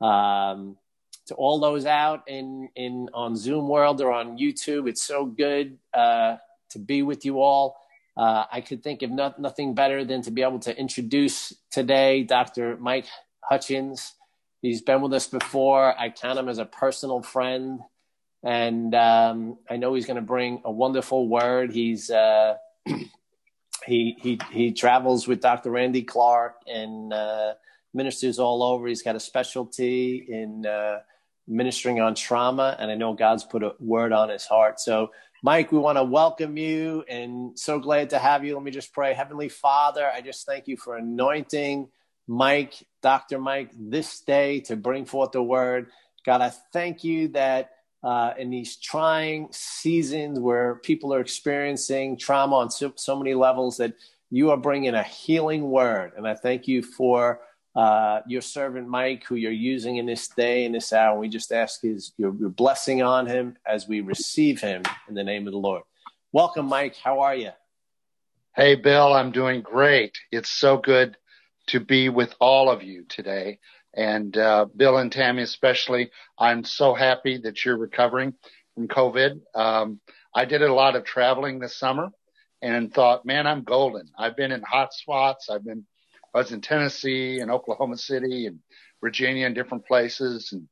Um, to all those out in in on Zoom world or on YouTube, it's so good uh, to be with you all. Uh, I could think of no, nothing better than to be able to introduce today Dr. Mike Hutchings. He's been with us before. I count him as a personal friend, and um, I know he's going to bring a wonderful word. He's uh, he he he travels with Dr. Randy Clark and uh, ministers all over. He's got a specialty in uh, ministering on trauma, and I know God's put a word on his heart. So, Mike, we want to welcome you and so glad to have you. Let me just pray. Heavenly Father, I just thank you for anointing Mike, Dr. Mike, this day to bring forth the word. God, I thank you that uh, in these trying seasons where people are experiencing trauma on so, so many levels, that you are bringing a healing word. And I thank you for uh, your servant Mike, who you're using in this day and this hour. We just ask his your, your, blessing on him as we receive him in the name of the Lord. Welcome, Mike. How are you? Hey, Bill. I'm doing great. It's so good to be with all of you today. And uh, Bill and Tammy, especially, I'm so happy that you're recovering from COVID. Um, I did a lot of traveling this summer and thought, man, I'm golden. I've been in hot spots. I've been Was in Tennessee and Oklahoma City and Virginia and different places and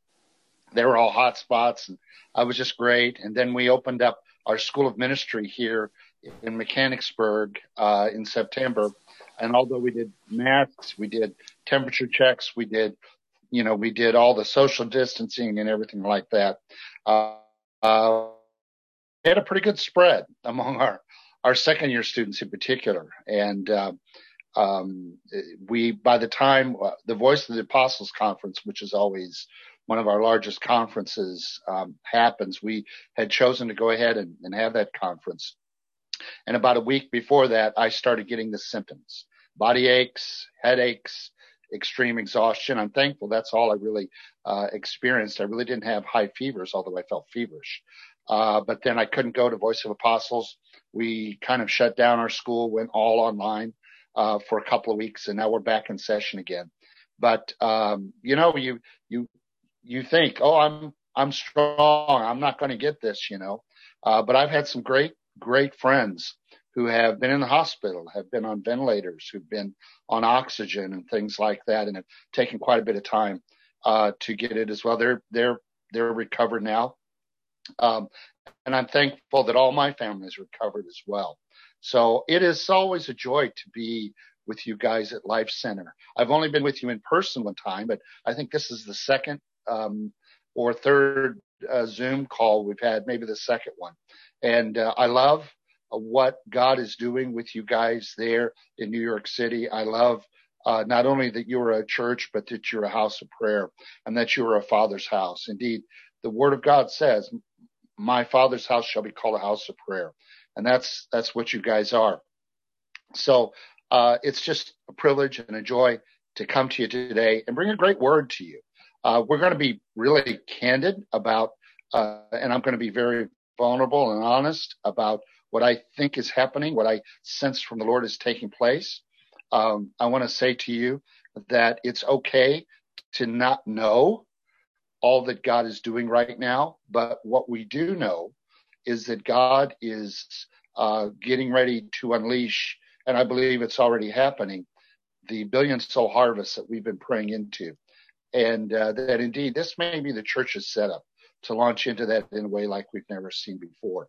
they were all hot spots and I was just great. And then we opened up our school of ministry here in Mechanicsburg, uh, in September. And although we did masks, we did temperature checks, we did, you know, we did all the social distancing and everything like that. Uh, uh, had a pretty good spread among our, our second year students in particular. And, uh, um, we, by the time uh, the Voice of the Apostles conference, which is always one of our largest conferences, um, happens, we had chosen to go ahead and, and have that conference. And about a week before that, I started getting the symptoms, body aches, headaches, extreme exhaustion. I'm thankful that's all I really uh, experienced. I really didn't have high fevers, although I felt feverish. Uh, but then I couldn't go to Voice of Apostles. We kind of shut down our school, went all online uh, for a couple of weeks, and now we're back in session again. But um, you know, you you you think, oh, I'm I'm strong. I'm not going to get this, you know. Uh, but I've had some great great friends who have been in the hospital, have been on ventilators, who've been on oxygen and things like that, and have taken quite a bit of time uh, to get it as well. They're they're they're recovered now, um, and I'm thankful that all my family is recovered as well. So it is always a joy to be with you guys at Life Center. I've only been with you in person one time, but I think this is the second um, or third uh, Zoom call we've had, maybe the second one. And uh, I love uh, what God is doing with you guys there in New York City. I love uh, not only that you're a church, but that you're a house of prayer and that you're a father's house. Indeed, the word of God says, my father's house shall be called a house of prayer and that's that's what you guys are. So uh, it's just a privilege and a joy to come to you today and bring a great word to you. Uh, we're going to be really candid about, uh, and I'm going to be very vulnerable and honest about what I think is happening, what I sense from the Lord is taking place. Um, I want to say to you that it's okay to not know all that God is doing right now, but what we do know is that God is uh, getting ready to unleash, and I believe it's already happening, the billion soul harvest that we've been praying into. And uh, that indeed this may be the church's setup to launch into that in a way like we've never seen before.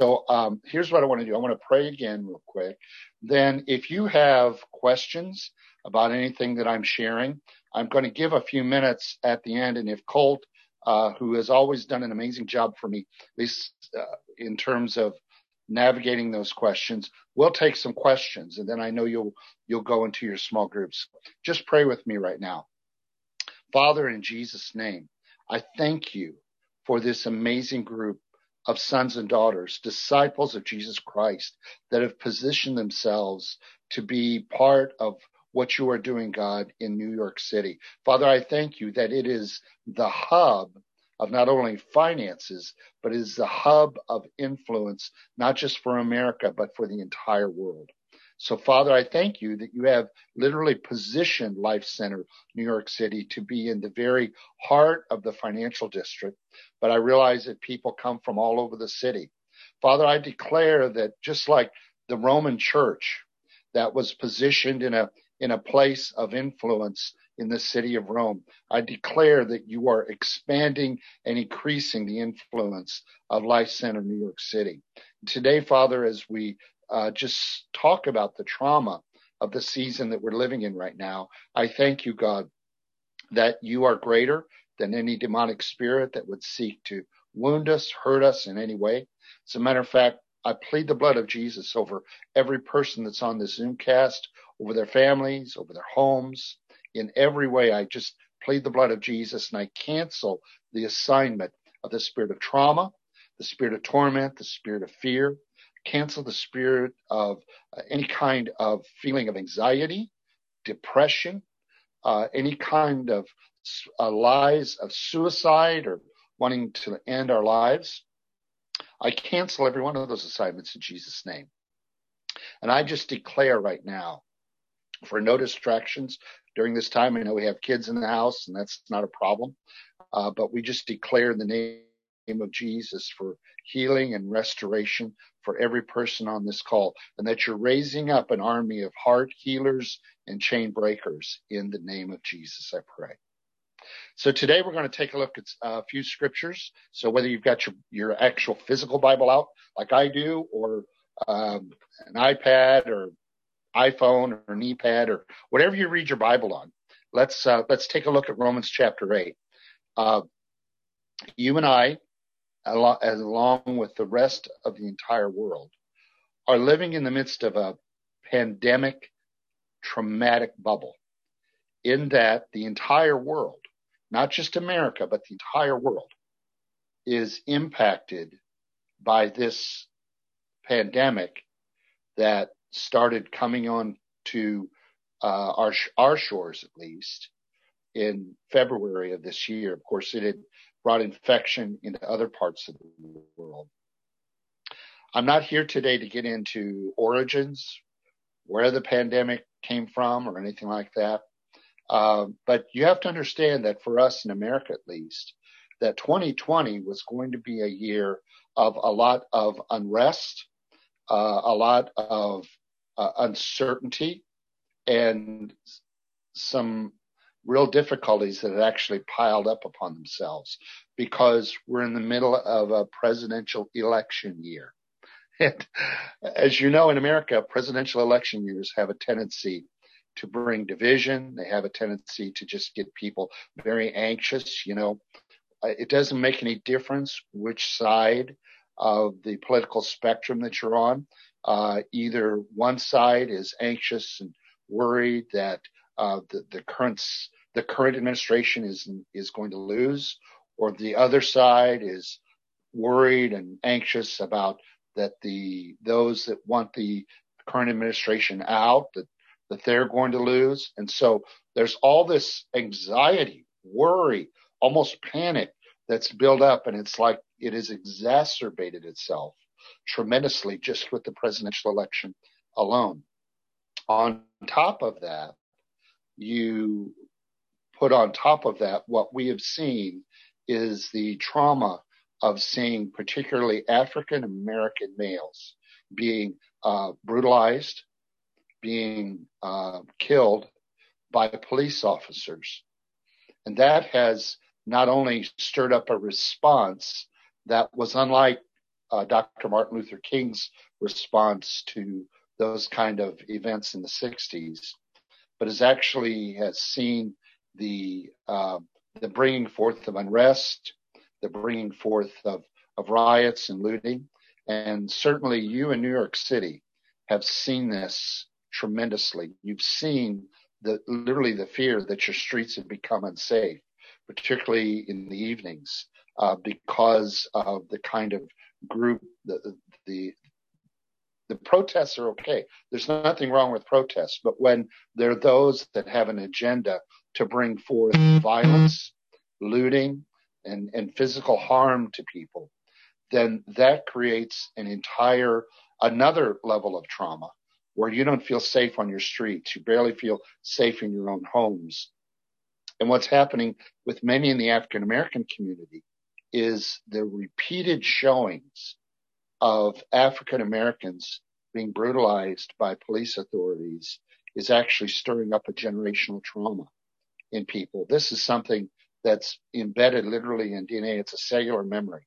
So um, here's what I want to do. I want to pray again real quick. Then if you have questions about anything that I'm sharing, I'm going to give a few minutes at the end. And if Colt uh, who has always done an amazing job for me, at least uh, in terms of navigating those questions. We'll take some questions, and then I know you'll you'll go into your small groups. Just pray with me right now. Father, in Jesus' name, I thank you for this amazing group of sons and daughters, disciples of Jesus Christ, that have positioned themselves to be part of what you are doing, God, in New York City. Father, I thank you that it is the hub of not only finances, but is the hub of influence, not just for America, but for the entire world. So, Father, I thank you that you have literally positioned Life Center New York City to be in the very heart of the financial district. But I realize that people come from all over the city. Father, I declare that just like the Roman church that was positioned in a in a place of influence in the city of Rome. I declare that you are expanding and increasing the influence of Life Center New York City. Today, Father, as we uh, just talk about the trauma of the season that we're living in right now, I thank you, God, that you are greater than any demonic spirit that would seek to wound us, hurt us in any way. As a matter of fact, I plead the blood of Jesus over every person that's on the Zoomcast, over their families, over their homes. In every way, I just plead the blood of Jesus and I cancel the assignment of the spirit of trauma, the spirit of torment, the spirit of fear, cancel the spirit of uh, any kind of feeling of anxiety, depression, uh, any kind of uh, lies of suicide or wanting to end our lives. I cancel every one of those assignments in Jesus' name. And I just declare right now for no distractions during this time. I know we have kids in the house and that's not a problem. Uh, but we just declare the name of Jesus for healing and restoration for every person on this call and that you're raising up an army of heart healers and chain breakers in the name of Jesus, I pray. So today we're going to take a look at a few scriptures. So whether you've got your, your actual physical Bible out like I do or um, an iPad or iPhone or an iPad or whatever you read your Bible on, let's uh, let's take a look at Romans chapter eight. Uh, you and I, along with the rest of the entire world, are living in the midst of a pandemic, traumatic bubble. In that the entire world not just America, but the entire world is impacted by this pandemic that started coming on to uh, our our shores at least in February of this year. Of course, it had brought infection into other parts of the world. I'm not here today to get into origins, where the pandemic came from, or anything like that. Um, but you have to understand that for us in America, at least, that 2020 was going to be a year of a lot of unrest, uh, a lot of uh, uncertainty, and some real difficulties that had actually piled up upon themselves because we're in the middle of a presidential election year. And as you know, in America, presidential election years have a tendency to bring division. They have a tendency to just get people very anxious. You know, it doesn't make any difference which side of the political spectrum that you're on. Uh, either one side is anxious and worried that uh, the, the current the current administration is is going to lose, or the other side is worried and anxious about that the those that want the current administration out, that that they're going to lose. And so there's all this anxiety, worry, almost panic that's built up. And it's like it has exacerbated itself tremendously just with the presidential election alone. On top of that, you put on top of that, what we have seen is the trauma of seeing particularly African American males being uh, brutalized, being uh, killed by police officers. And that has not only stirred up a response that was unlike uh, Dr. Martin Luther King's response to those kind of events in the 60s, but has actually has seen the uh, the bringing forth of unrest, the bringing forth of, of riots and looting, and certainly you in New York City have seen this tremendously. You've seen the literally the fear that your streets have become unsafe, particularly in the evenings, uh, because of the kind of group the the the protests are okay. There's nothing wrong with protests, but when there are those that have an agenda to bring forth violence, looting, and, and physical harm to people, then that creates an entire another level of trauma where you don't feel safe on your streets. You barely feel safe in your own homes. And what's happening with many in the African American community is the repeated showings of African Americans being brutalized by police authorities is actually stirring up a generational trauma in people. This is something that's embedded literally in DNA. It's a cellular memory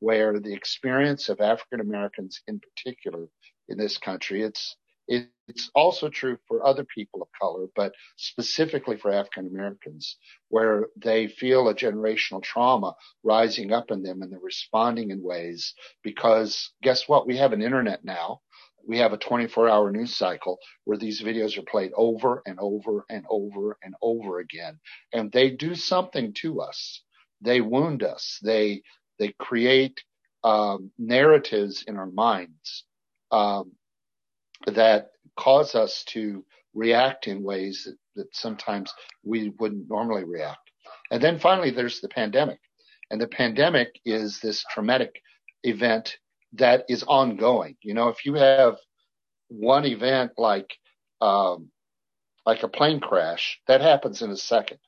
where the experience of African Americans in particular in this country, it's, it's also true for other people of color, but specifically for African Americans, where they feel a generational trauma rising up in them and they're responding in ways because guess what? We have an internet now we have a 24 hour news cycle where these videos are played over and over and over and over again. And they do something to us. They wound us. They, they create, um, narratives in our minds, um, that cause us to react in ways that, that sometimes we wouldn't normally react. And then finally, there's the pandemic. And the pandemic is this traumatic event that is ongoing. You know, if you have one event like um, like a plane crash, that happens in a second.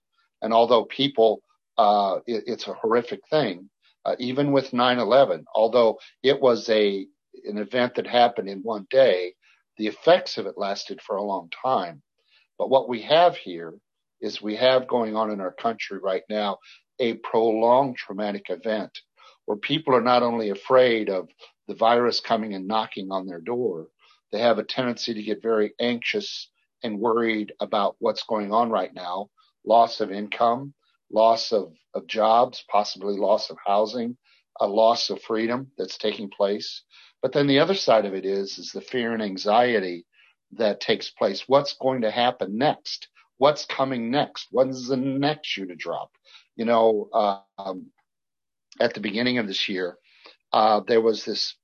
And although people, uh, it, it's a horrific thing. Uh, even with 9/11, although it was a an event that happened in one day, the effects of it lasted for a long time. But what we have here is we have going on in our country right now a prolonged traumatic event where people are not only afraid of the virus coming and knocking on their door, they have a tendency to get very anxious and worried about what's going on right now. Loss of income, loss of, of jobs, possibly loss of housing, a loss of freedom that's taking place. But then the other side of it is, is the fear and anxiety that takes place. What's going to happen next? What's coming next? When's the next shoe to drop? You know, uh, um, at the beginning of this year, uh, there was this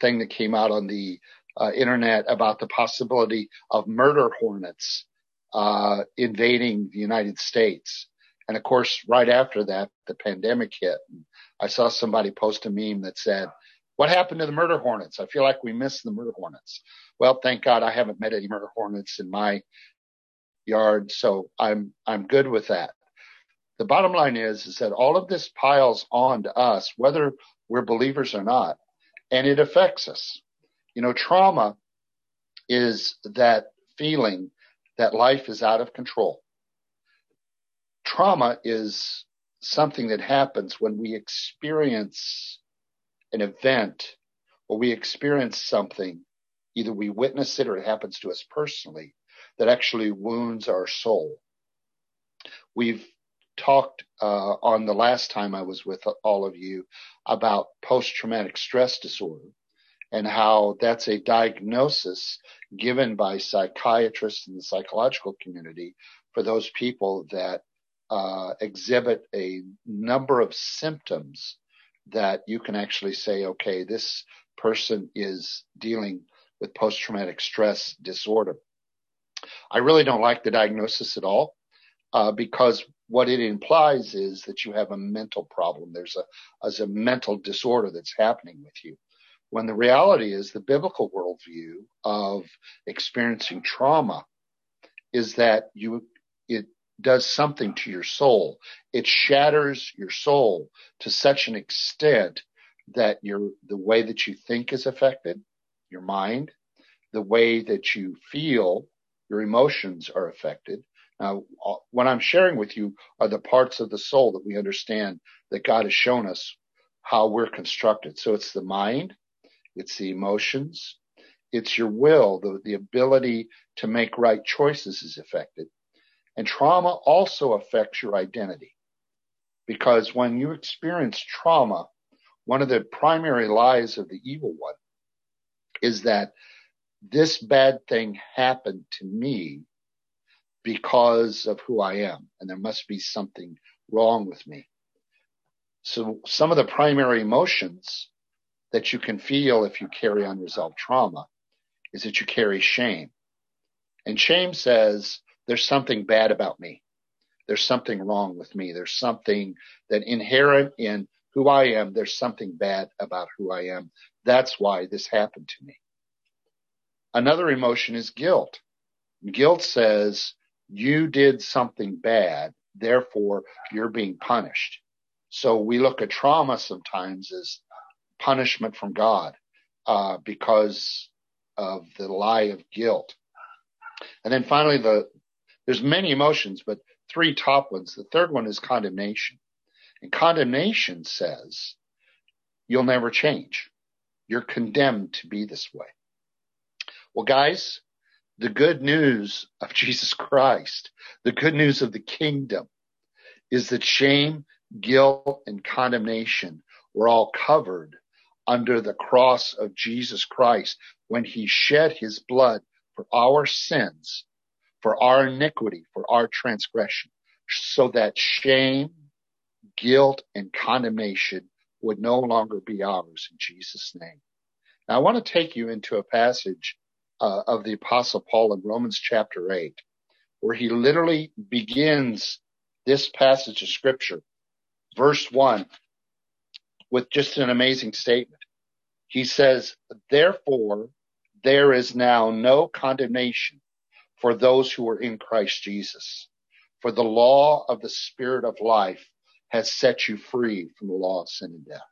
thing that came out on the uh, internet about the possibility of murder hornets uh, invading the United States. And of course, right after that, the pandemic hit. I saw somebody post a meme that said, what happened to the murder hornets? I feel like we missed the murder hornets. Well, thank God I haven't met any murder hornets in my yard. So I'm, I'm good with that. The bottom line is, is that all of this piles on to us, whether we're believers or not, and it affects us. You know, trauma is that feeling that life is out of control. Trauma is something that happens when we experience an event or we experience something, either we witness it or it happens to us personally, that actually wounds our soul. We've talked uh, on the last time I was with all of you about post-traumatic stress disorder and how that's a diagnosis given by psychiatrists in the psychological community for those people that uh, exhibit a number of symptoms that you can actually say, okay, this person is dealing with post-traumatic stress disorder. I really don't like the diagnosis at all uh, because what it implies is that you have a mental problem. There's a, a mental disorder that's happening with you. When the reality is the biblical worldview of experiencing trauma is that you, it does something to your soul. It shatters your soul to such an extent that your, the way that you think is affected, your mind, the way that you feel, your emotions are affected. Now, uh, what I'm sharing with you are the parts of the soul that we understand that God has shown us how we're constructed. So it's the mind, it's the emotions. It's your will, the, the ability to make right choices is affected. And trauma also affects your identity. Because when you experience trauma, one of the primary lies of the evil one is that this bad thing happened to me because of who I am, and there must be something wrong with me. So some of the primary emotions that you can feel if you carry unresolved trauma is that you carry shame. And shame says there's something bad about me. There's something wrong with me. There's something that inherent in who I am. There's something bad about who I am. That's why this happened to me. Another emotion is guilt. Guilt says you did something bad, therefore you're being punished. So we look at trauma sometimes as punishment from God uh, because of the lie of guilt. And then finally, the there's many emotions, but three top ones. The third one is condemnation. And condemnation says you'll never change. You're condemned to be this way. Well, guys, the good news of Jesus Christ, the good news of the kingdom is that shame, guilt, and condemnation were all covered under the cross of Jesus Christ when he shed his blood for our sins, for our iniquity, for our transgression, so that shame, guilt, and condemnation would no longer be ours in Jesus' name. Now I want to take you into a passage uh, of the apostle Paul in Romans chapter 8, where he literally begins this passage of scripture, verse 1, with just an amazing statement. He says, therefore, there is now no condemnation for those who are in Christ Jesus. For the law of the spirit of life has set you free from the law of sin and death.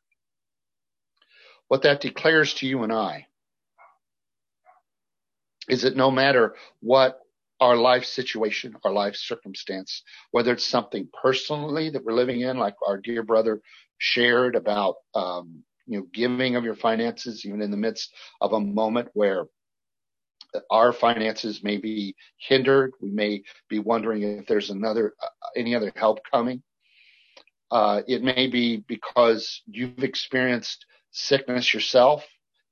What that declares to you and I is that no matter what our life situation, our life circumstance, whether it's something personally that we're living in, like our dear brother shared about, um, you know, giving of your finances, even in the midst of a moment where our finances may be hindered. We may be wondering if there's another, uh, any other help coming. Uh, it may be because you've experienced sickness yourself.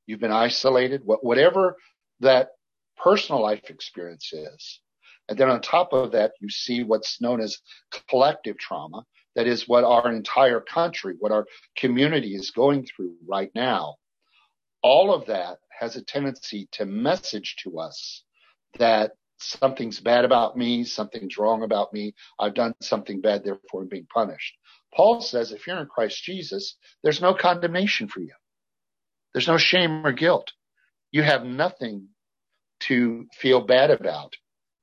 You've been isolated, whatever that personal life experience is. And then on top of that, you see what's known as collective trauma. That is what our entire country, what our community is going through right now. All of that has a tendency to message to us that something's bad about me, something's wrong about me, I've done something bad, therefore I'm being punished. Paul says if you're in Christ Jesus, there's no condemnation for you. There's no shame or guilt. You have nothing to feel bad about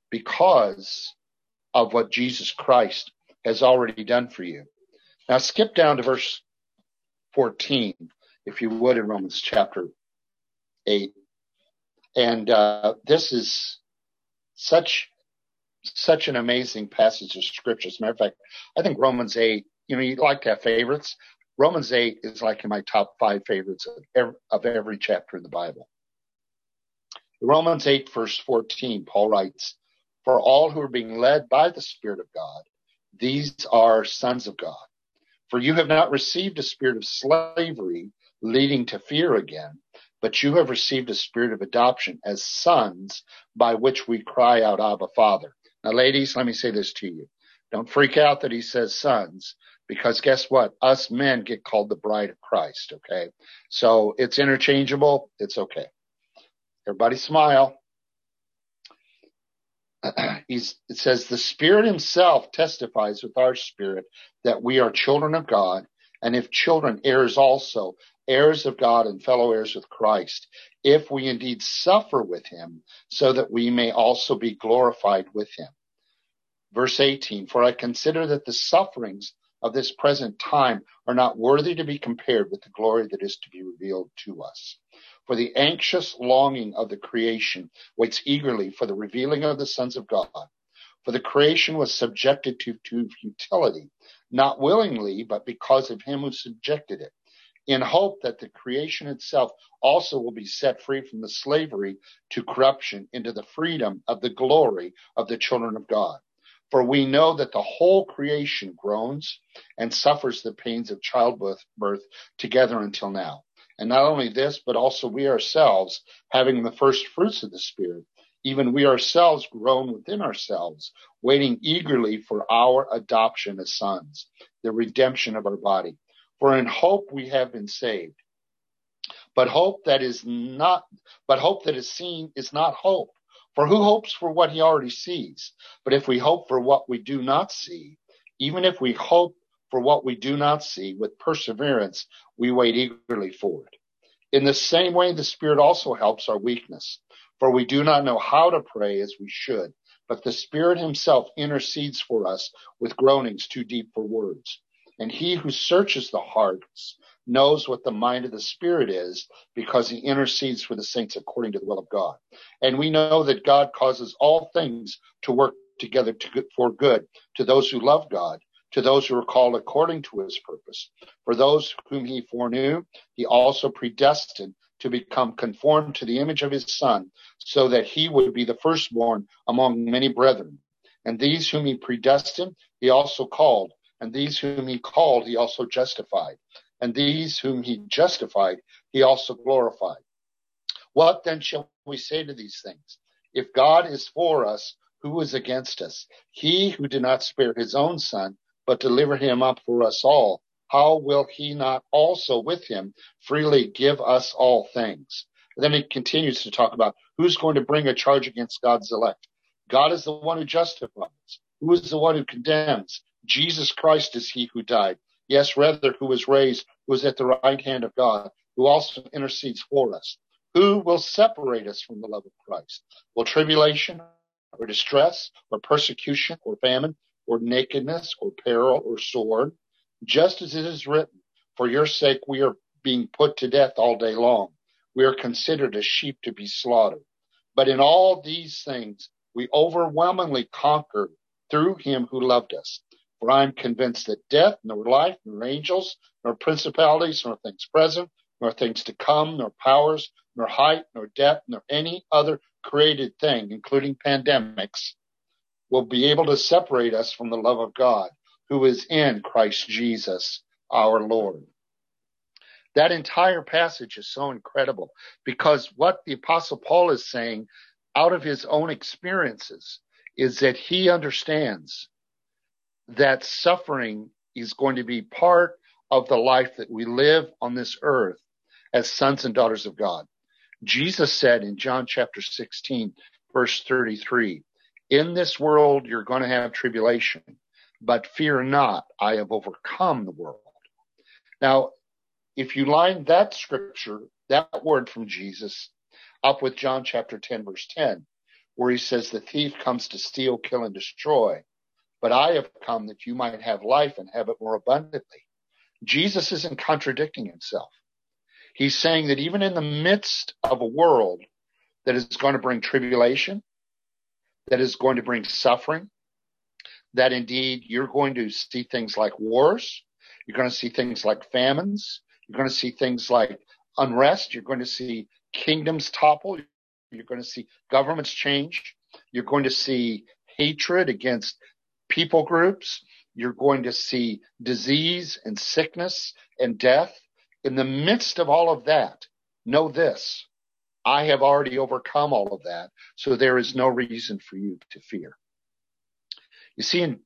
because of what Jesus Christ has already done for you. Now skip down to verse 14, if you would, in Romans chapter 8. And uh, this is such such an amazing passage of scripture. As a matter of fact, I think Romans 8, you know, you like to have favorites. Romans 8 is like in my top five favorites of every, of every chapter in the Bible. Romans 8 verse 14, Paul writes, for all who are being led by the Spirit of God, these are sons of God. For you have not received a spirit of slavery leading to fear again, but you have received a spirit of adoption as sons by which we cry out, Abba, Father. Now, ladies, let me say this to you. Don't freak out that he says sons, because guess what? Us men get called the bride of Christ, okay? So it's interchangeable. It's okay. Everybody smile. It says, the Spirit Himself testifies with our spirit that we are children of God, and if children, heirs also, heirs of God and fellow heirs with Christ, if we indeed suffer with Him, so that we may also be glorified with Him. Verse 18, for I consider that the sufferings of this present time are not worthy to be compared with the glory that is to be revealed to us. For the anxious longing of the creation waits eagerly for the revealing of the sons of God. For the creation was subjected to, to futility, not willingly, but because of him who subjected it, in hope that the creation itself also will be set free from the slavery to corruption into the freedom of the glory of the children of God. For we know that the whole creation groans and suffers the pains of childbirth together until now. And not only this, but also we ourselves having the first fruits of the Spirit, even we ourselves groan within ourselves, waiting eagerly for our adoption as sons, the redemption of our body. For in hope we have been saved. But hope that is not, but hope that is seen is not hope. For who hopes for what he already sees? But if we hope for what we do not see, even if we hope for what we do not see, with perseverance, we wait eagerly for it. In the same way, the Spirit also helps our weakness. For we do not know how to pray as we should, but the Spirit himself intercedes for us with groanings too deep for words. And he who searches the hearts knows what the mind of the Spirit is because he intercedes for the saints according to the will of God. And we know that God causes all things to work together to, for good to those who love God, to those who are called according to his purpose. For those whom he foreknew, he also predestined to become conformed to the image of his son, so that he would be the firstborn among many brethren. And these whom he predestined, he also called. And these whom he called, he also justified. And these whom he justified, he also glorified. What then shall we say to these things? If God is for us, who is against us? He who did not spare his own son, but delivered him up for us all, how will he not also with him freely give us all things? And then he continues to talk about who's going to bring a charge against God's elect. God is the one who justifies. Who is the one who condemns? Jesus Christ is he who died. Yes, rather, who was raised, who is at the right hand of God, who also intercedes for us. Who will separate us from the love of Christ? Will tribulation or distress or persecution or famine or nakedness or peril or sword? Just as it is written, for your sake we are being put to death all day long. We are considered as sheep to be slaughtered. But in all these things, we overwhelmingly conquer through him who loved us. For I am convinced that death, nor life, nor angels, nor principalities, nor things present, nor things to come, nor powers, nor height, nor depth, nor any other created thing, including pandemics, will be able to separate us from the love of God, who is in Christ Jesus, our Lord. That entire passage is so incredible because what the apostle Paul is saying out of his own experiences is that he understands that suffering is going to be part of the life that we live on this earth as sons and daughters of God. Jesus said in John chapter 16, verse 33, in this world you're going to have tribulation, but fear not, I have overcome the world. Now, if you line that scripture, that word from Jesus, up with John chapter 10, verse 10, where he says, the thief comes to steal, kill, and destroy but I have come that you might have life and have it more abundantly. Jesus isn't contradicting himself. He's saying that even in the midst of a world that is going to bring tribulation, that is going to bring suffering, that indeed you're going to see things like wars, you're going to see things like famines, you're going to see things like unrest, you're going to see kingdoms topple, you're going to see governments change, you're going to see hatred against people groups. You're going to see disease and sickness and death. In the midst of all of that, know this. I have already overcome all of that. So there is no reason for you to fear. You see, in,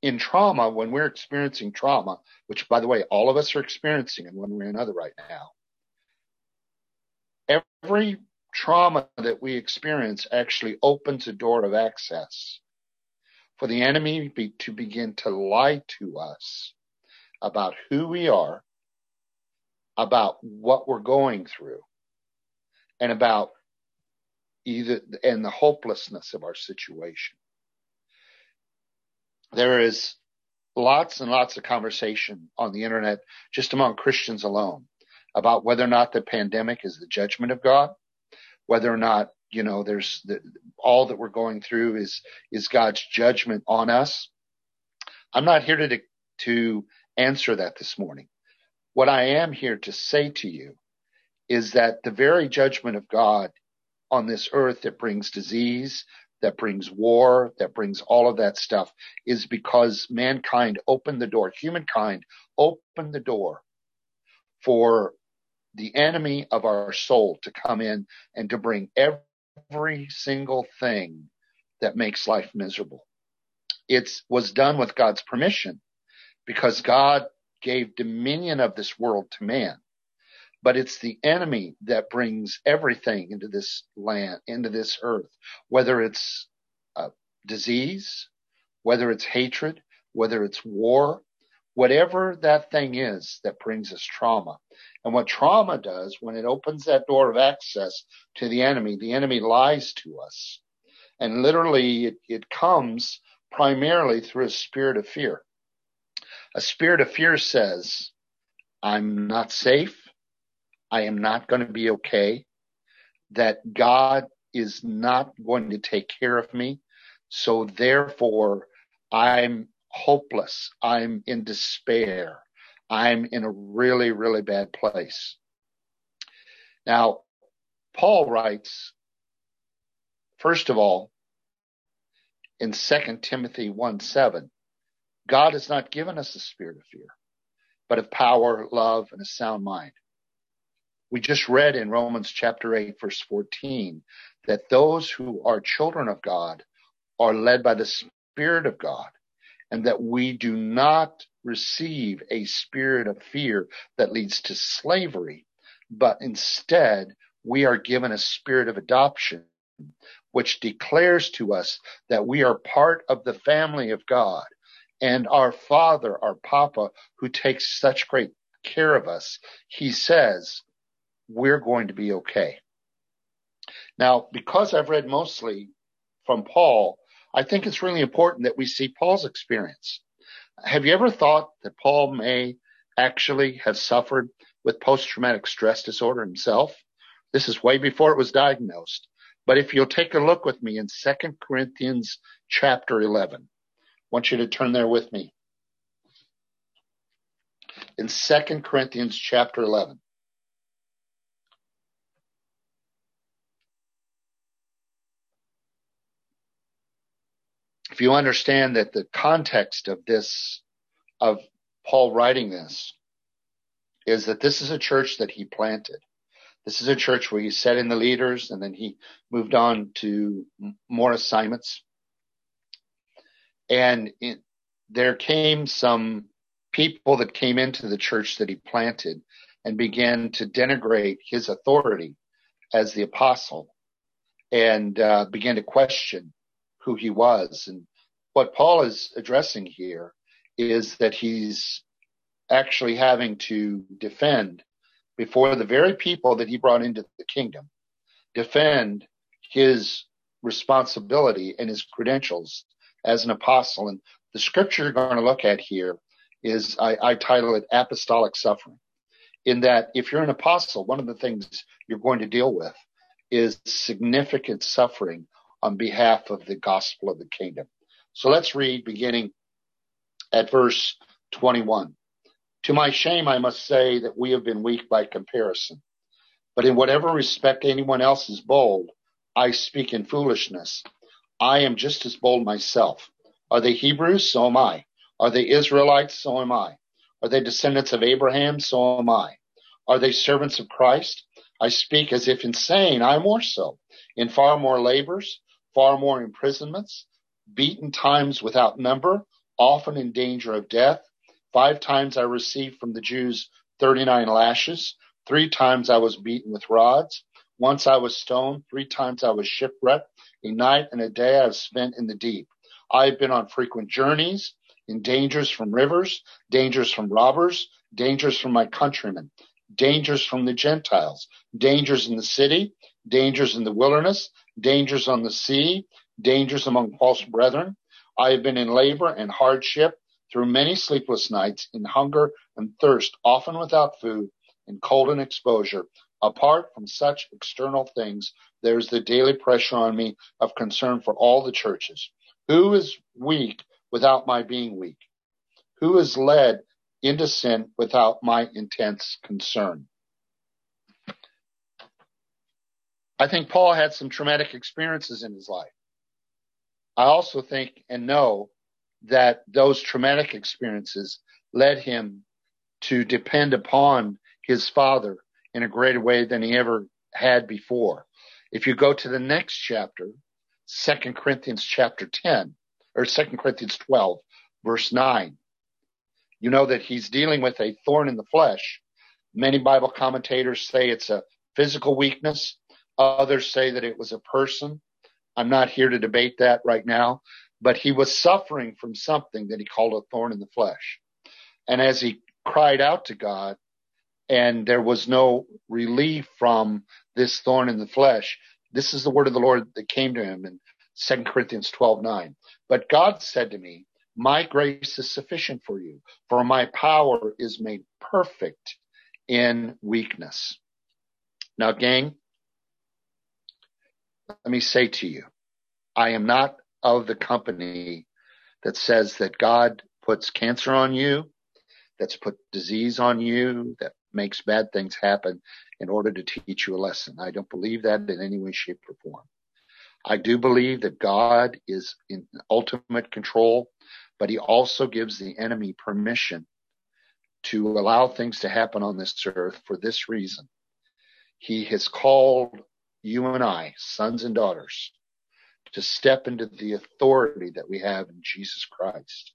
in trauma, when we're experiencing trauma, which by the way, all of us are experiencing in one way or another right now, every trauma that we experience actually opens a door of access for the enemy be, to begin to lie to us about who we are, about what we're going through, and about either and the hopelessness of our situation. There is lots and lots of conversation on the internet just among Christians alone about whether or not the pandemic is the judgment of God, whether or not you know, there's the, all that we're going through is, is God's judgment on us. I'm not here to, to answer that this morning. What I am here to say to you is that the very judgment of God on this earth that brings disease, that brings war, that brings all of that stuff is because mankind opened the door, humankind opened the door for the enemy of our soul to come in and to bring every every single thing that makes life miserable. It was done with God's permission because God gave dominion of this world to man. But it's the enemy that brings everything into this land, into this earth, whether it's uh, disease, whether it's hatred, whether it's war, whatever that thing is that brings us trauma. And what trauma does when it opens that door of access to the enemy, the enemy lies to us. And literally it, it comes primarily through a spirit of fear. A spirit of fear says, I'm not safe. I am not going to be okay. That God is not going to take care of me. So therefore I'm hopeless. I'm in despair. I'm in a really, really bad place. Now, Paul writes, first of all, in 2 Timothy 1 7, God has not given us a spirit of fear, but of power, love, and a sound mind. We just read in Romans chapter 8, verse 14, that those who are children of God are led by the Spirit of God and that we do not receive a spirit of fear that leads to slavery, but instead we are given a spirit of adoption, which declares to us that we are part of the family of God and our father, our papa, who takes such great care of us. He says, we're going to be okay. Now, because I've read mostly from Paul, I think it's really important that we see Paul's experience. Have you ever thought that Paul may actually have suffered with post-traumatic stress disorder himself? This is way before it was diagnosed. But if you'll take a look with me in 2 Corinthians chapter 11, I want you to turn there with me. In 2 Corinthians chapter 11. If you understand that the context of this, of Paul writing this, is that this is a church that he planted. This is a church where he set in the leaders and then he moved on to more assignments. And it, there came some people that came into the church that he planted and began to denigrate his authority as the apostle and uh, began to question who he was. And what Paul is addressing here is that he's actually having to defend before the very people that he brought into the kingdom, defend his responsibility and his credentials as an apostle. And the scripture you're going to look at here is I, I title it apostolic suffering in that if you're an apostle, one of the things you're going to deal with is significant suffering on behalf of the gospel of the kingdom. So let's read beginning at verse 21. To my shame, I must say that we have been weak by comparison. But in whatever respect anyone else is bold, I speak in foolishness. I am just as bold myself. Are they Hebrews? So am I. Are they Israelites? So am I. Are they descendants of Abraham? So am I. Are they servants of Christ? I speak as if insane. I more so. In far more labors, far more imprisonments, beaten times without number, often in danger of death. Five times I received from the Jews 39 lashes. Three times I was beaten with rods. Once I was stoned. Three times I was shipwrecked. A night and a day I have spent in the deep. I have been on frequent journeys, in dangers from rivers, dangers from robbers, dangers from my countrymen, dangers from the Gentiles, dangers in the city, dangers in the wilderness, dangers on the sea, dangers among false brethren. I have been in labor and hardship through many sleepless nights, in hunger and thirst, often without food, in cold and exposure. Apart from such external things, there is the daily pressure on me of concern for all the churches. Who is weak without my being weak? Who is led into sin without my intense concern? I think Paul had some traumatic experiences in his life. I also think and know that those traumatic experiences led him to depend upon his father in a greater way than he ever had before. If you go to the next chapter, 2 Corinthians chapter 10 or 2 Corinthians 12 verse 9, you know that he's dealing with a thorn in the flesh. Many Bible commentators say it's a physical weakness. Others say that it was a person. I'm not here to debate that right now, but he was suffering from something that he called a thorn in the flesh. And as he cried out to God and there was no relief from this thorn in the flesh, this is the word of the Lord that came to him in 2 Corinthians 12, 9. But God said to me, my grace is sufficient for you, for my power is made perfect in weakness. Now, gang, let me say to you, I am not of the company that says that God puts cancer on you, that's put disease on you, that makes bad things happen in order to teach you a lesson. I don't believe that in any way, shape, or form. I do believe that God is in ultimate control, but he also gives the enemy permission to allow things to happen on this earth for this reason. He has called you and I, sons and daughters, to step into the authority that we have in Jesus Christ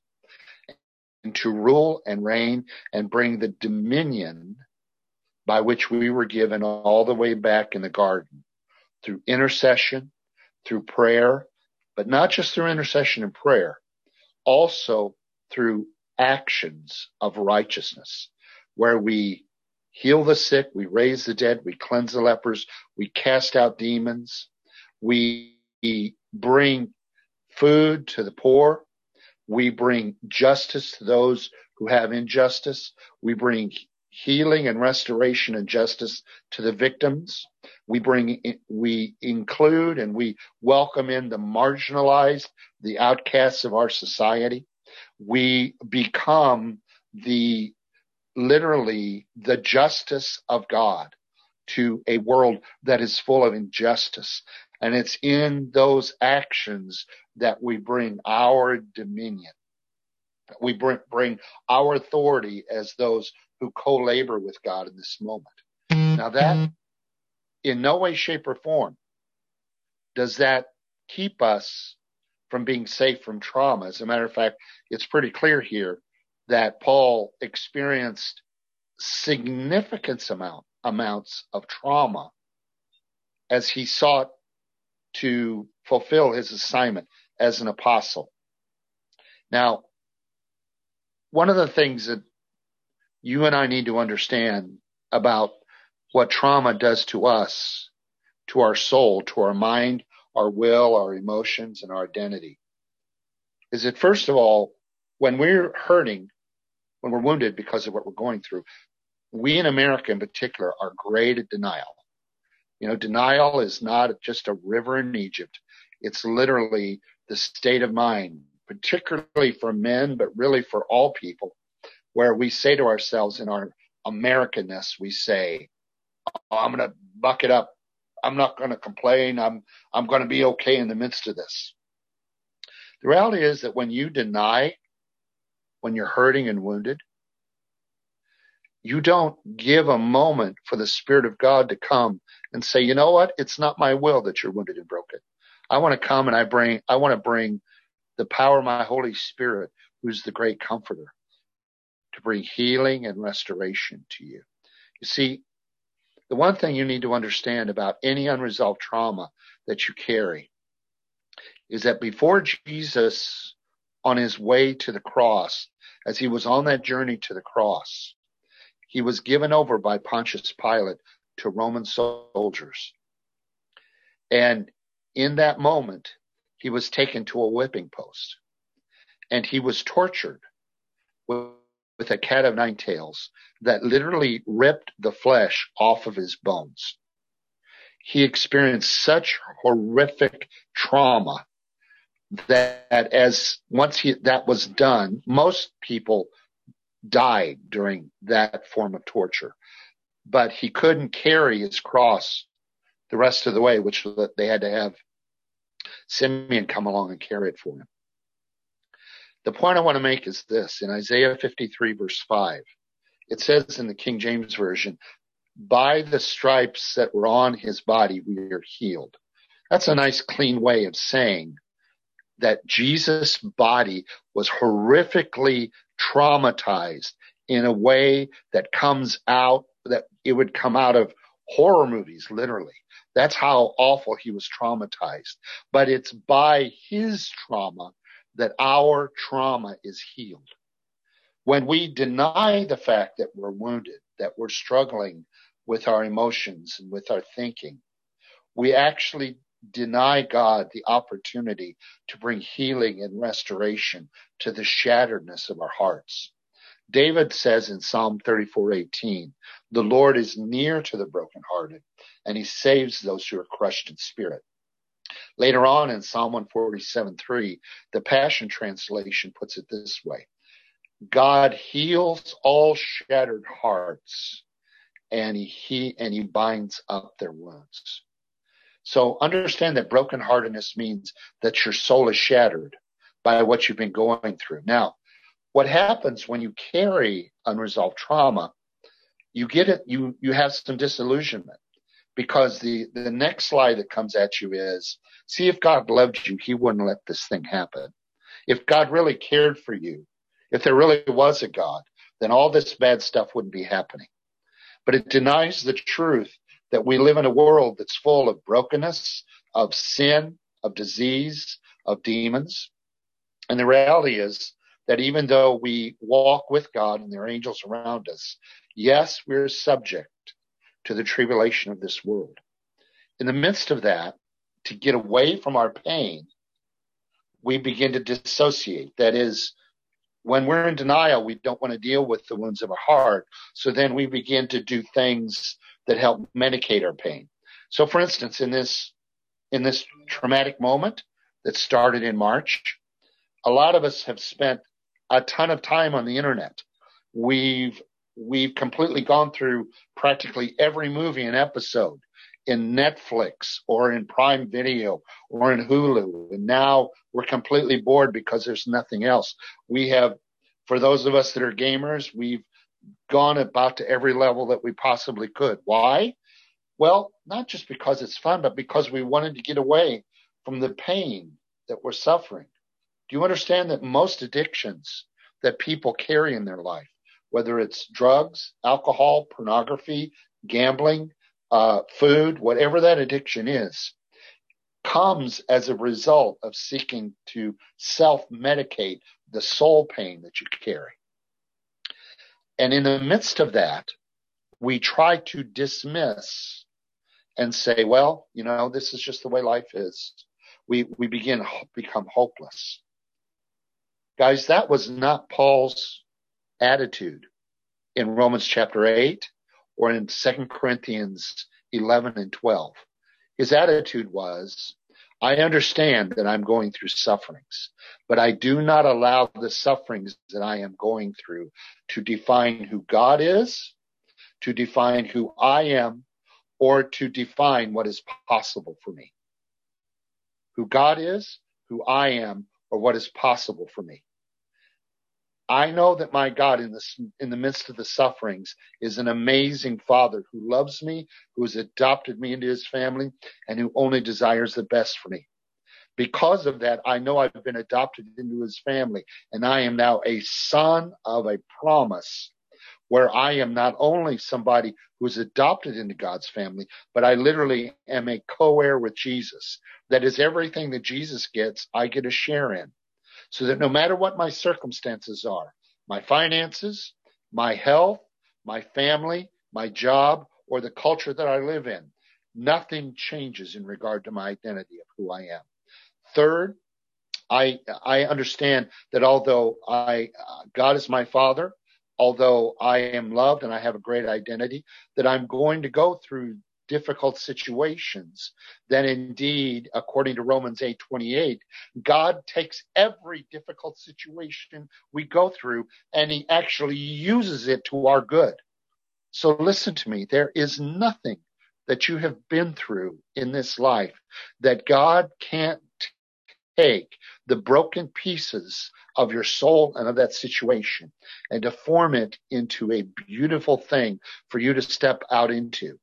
and to rule and reign and bring the dominion by which we were given all the way back in the garden through intercession, through prayer, but not just through intercession and prayer, also through actions of righteousness where we heal the sick, we raise the dead, we cleanse the lepers, we cast out demons, we bring food to the poor, we bring justice to those who have injustice, we bring healing and restoration and justice to the victims. We bring, we include and we welcome in the marginalized, the outcasts of our society. We become the literally the justice of God to a world that is full of injustice. And it's in those actions that we bring our dominion. We bring, bring our authority as those who co-labor with God in this moment. Now that in no way, shape or form does that keep us from being safe from trauma. As a matter of fact, it's pretty clear here that Paul experienced significant amount, amounts of trauma as he sought to fulfill his assignment as an apostle. Now, one of the things that you and I need to understand about what trauma does to us, to our soul, to our mind, our will, our emotions, and our identity is that first of all, when we're hurting, when we're wounded because of what we're going through, we in America in particular are great at denial. You know, denial is not just a river in Egypt. It's literally the state of mind, particularly for men, but really for all people, where we say to ourselves in our Americanness, we say, oh, I'm going to buck it up. I'm not going to complain. I'm, I'm going to be okay in the midst of this. The reality is that when you deny, when you're hurting and wounded, you don't give a moment for the Spirit of God to come and say, you know what? It's not my will that you're wounded and broken. I want to come and I bring, I want to bring the power of my Holy Spirit, who's the great comforter, to bring healing and restoration to you. You see, the one thing you need to understand about any unresolved trauma that you carry is that before Jesus on his way to the cross, as he was on that journey to the cross, he was given over by Pontius Pilate to Roman soldiers. And in that moment, he was taken to a whipping post and he was tortured with, a cat of nine tails that literally ripped the flesh off of his bones. He experienced such horrific trauma that as once he, that was done, most people died during that form of torture, but he couldn't carry his cross the rest of the way, which they had to have Simeon come along and carry it for him. The point I want to make is this in Isaiah 53 verse 5, it says in the King James Version, by the stripes that were on his body, we are healed. That's a nice clean way of saying that Jesus' body was horrifically traumatized in a way that comes out, that it would come out of horror movies, literally. That's how awful he was traumatized. But it's by his trauma that our trauma is healed. When we deny the fact that we're wounded, that we're struggling with our emotions and with our thinking, we actually deny God the opportunity to bring healing and restoration to the shatteredness of our hearts. David says in Psalm 34:18, "The Lord is near to the brokenhearted, and he saves those who are crushed in spirit." Later on in Psalm 147:3, the Passion Translation puts it this way: God heals all shattered hearts, and he, he and he binds up their wounds. So understand that brokenheartedness means that your soul is shattered by what you've been going through. Now, what happens when you carry unresolved trauma, you get it, you, you have some disillusionment because the, the next slide that comes at you is, see if God loved you, he wouldn't let this thing happen. If God really cared for you, if there really was a God, then all this bad stuff wouldn't be happening. But it denies the truth that we live in a world that's full of brokenness, of sin, of disease, of demons. And the reality is that even though we walk with God and there are angels around us, yes, we're subject to the tribulation of this world. In the midst of that, to get away from our pain, we begin to dissociate. That is, when we're in denial, we don't want to deal with the wounds of our heart. So then we begin to do things that help medicate our pain. So for instance, in this, in this traumatic moment that started in March, a lot of us have spent a ton of time on the internet. We've, we've completely gone through practically every movie and episode in Netflix or in Prime Video or in Hulu. And now we're completely bored because there's nothing else. We have, for those of us that are gamers, we've gone about to every level that we possibly could. Why? Well, not just because it's fun, but because we wanted to get away from the pain that we're suffering. Do you understand that most addictions that people carry in their life, whether it's drugs, alcohol, pornography, gambling, uh, food, whatever that addiction is, comes as a result of seeking to self-medicate the soul pain that you carry. And in the midst of that, we try to dismiss and say, well, you know, this is just the way life is. We, we begin to become hopeless. Guys, that was not Paul's attitude in Romans chapter 8 or in 2 Corinthians 11 and 12. His attitude was, I understand that I'm going through sufferings, but I do not allow the sufferings that I am going through to define who God is, to define who I am, or to define what is possible for me. Who God is, who I am, or what is possible for me. I know that my God in the, in the midst of the sufferings is an amazing father who loves me, who has adopted me into his family and who only desires the best for me. Because of that, I know I've been adopted into his family and I am now a son of a promise where I am not only somebody who is adopted into God's family, but I literally am a co-heir with Jesus. That is everything that Jesus gets, I get a share in so that no matter what my circumstances are, my finances, my health, my family, my job, or the culture that I live in, nothing changes in regard to my identity of who I am. Third, I, I understand that although I, uh, God is my father, although I am loved and I have a great identity, that I'm going to go through difficult situations, then indeed, according to Romans 8:28, God takes every difficult situation we go through and he actually uses it to our good. So listen to me, there is nothing that you have been through in this life that God can't take the broken pieces of your soul and of that situation and to form it into a beautiful thing for you to step out into.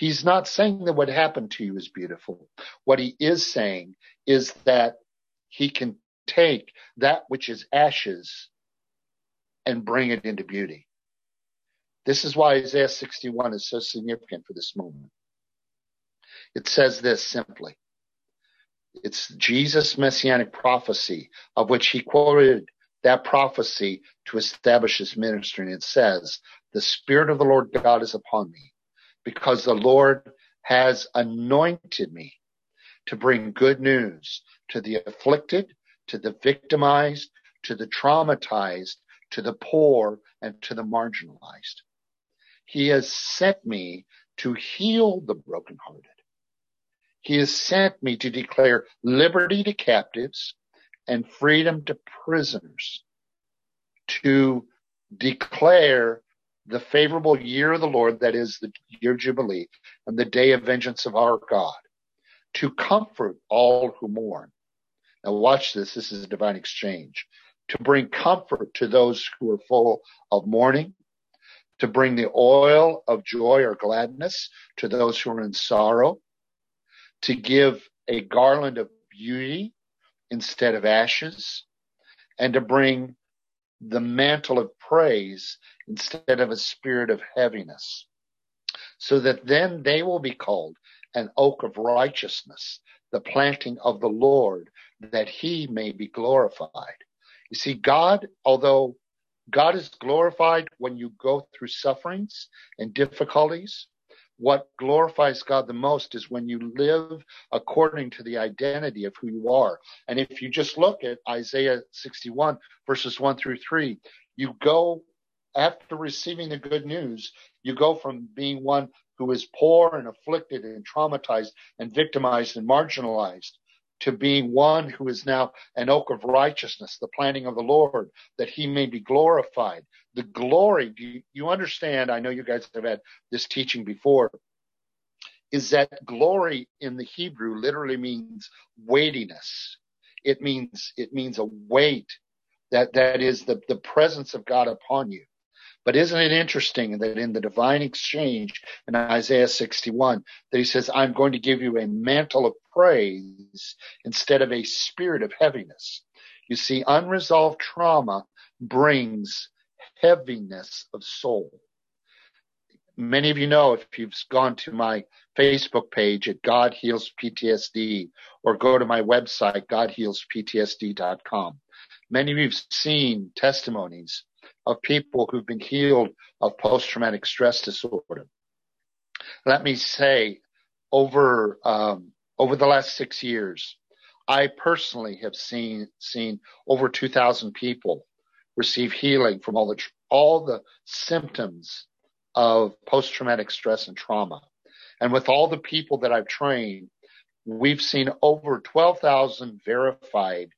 He's not saying that what happened to you is beautiful. What he is saying is that he can take that which is ashes and bring it into beauty. This is why Isaiah 61 is so significant for this moment. It says this simply. It's Jesus' messianic prophecy of which he quoted that prophecy to establish his ministry. And it says, the Spirit of the Lord God is upon me because the Lord has anointed me to bring good news to the afflicted, to the victimized, to the traumatized, to the poor, and to the marginalized. He has sent me to heal the brokenhearted. He has sent me to declare liberty to captives and freedom to prisoners, to declare the favorable year of the Lord, that is the year of Jubilee, and the day of vengeance of our God, to comfort all who mourn. Now watch this. This is a divine exchange. To bring comfort to those who are full of mourning, to bring the oil of joy or gladness to those who are in sorrow, to give a garland of beauty instead of ashes, and to bring the mantle of praise instead of a spirit of heaviness, so that then they will be called an oak of righteousness, the planting of the Lord, that he may be glorified. You see, God, although God is glorified when you go through sufferings and difficulties, what glorifies God the most is when you live according to the identity of who you are. And if you just look at Isaiah 61 verses 1 through 3, you go after receiving the good news, you go from being one who is poor and afflicted and traumatized and victimized and marginalized to being one who is now an oak of righteousness, the planting of the Lord, that he may be glorified. The glory, do you, you understand? I know you guys have had this teaching before. Is that glory in the Hebrew literally means weightiness. It means, it means a weight that, that is the, the presence of God upon you. But isn't it interesting that in the divine exchange in Isaiah 61, that he says, I'm going to give you a mantle of praise instead of a spirit of heaviness. You see, unresolved trauma brings heaviness of soul. Many of you know if you've gone to my Facebook page at God Heals PTSD or go to my website, godhealsptsd.com. Many of you have seen testimonies of people who've been healed of post-traumatic stress disorder. Let me say, over um, over the last six years, I personally have seen seen over 2,000 people receive healing from all the all the symptoms of post-traumatic stress and trauma. And with all the people that I've trained, we've seen over 12,000 verified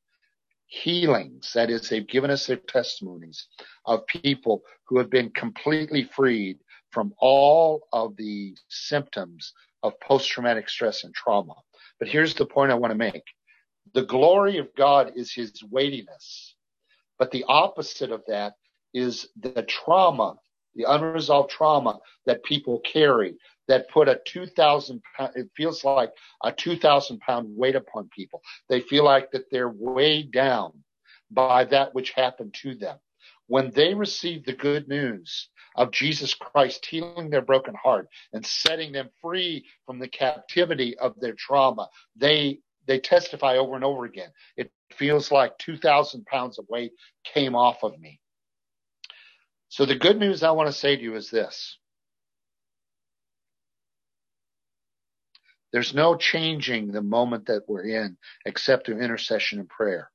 healings. That is, they've given us their testimonies of people who have been completely freed from all of the symptoms of post-traumatic stress and trauma. But here's the point I want to make. The glory of God is his weightiness. But the opposite of that is the trauma, the unresolved trauma that people carry that put a 2,000 pound, it feels like a 2,000 pound weight upon people. They feel like that they're weighed down by that which happened to them. When they receive the good news of Jesus Christ healing their broken heart and setting them free from the captivity of their trauma, they they testify over and over again. It feels like 2,000 pounds of weight came off of me. So the good news I want to say to you is this. There's no changing the moment that we're in except through intercession and prayer.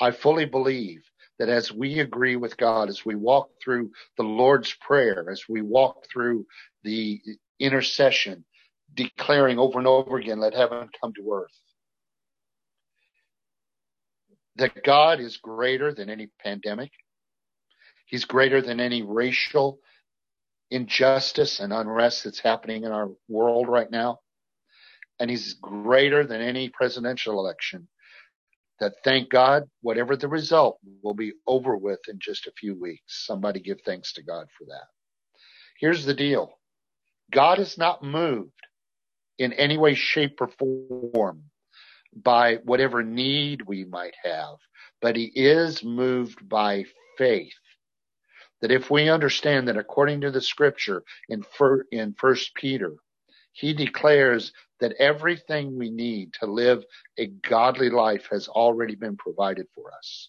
I fully believe that as we agree with God, as we walk through the Lord's Prayer, as we walk through the intercession, declaring over and over again, let heaven come to earth, that God is greater than any pandemic. He's greater than any racial injustice and unrest that's happening in our world right now and he's greater than any presidential election. That thank God, whatever the result will be over with in just a few weeks. Somebody give thanks to God for that. Here's the deal. God is not moved in any way, shape, or form by whatever need we might have, but he is moved by faith. That if we understand that according to the scripture in, in First Peter, he declares that everything we need to live a godly life has already been provided for us.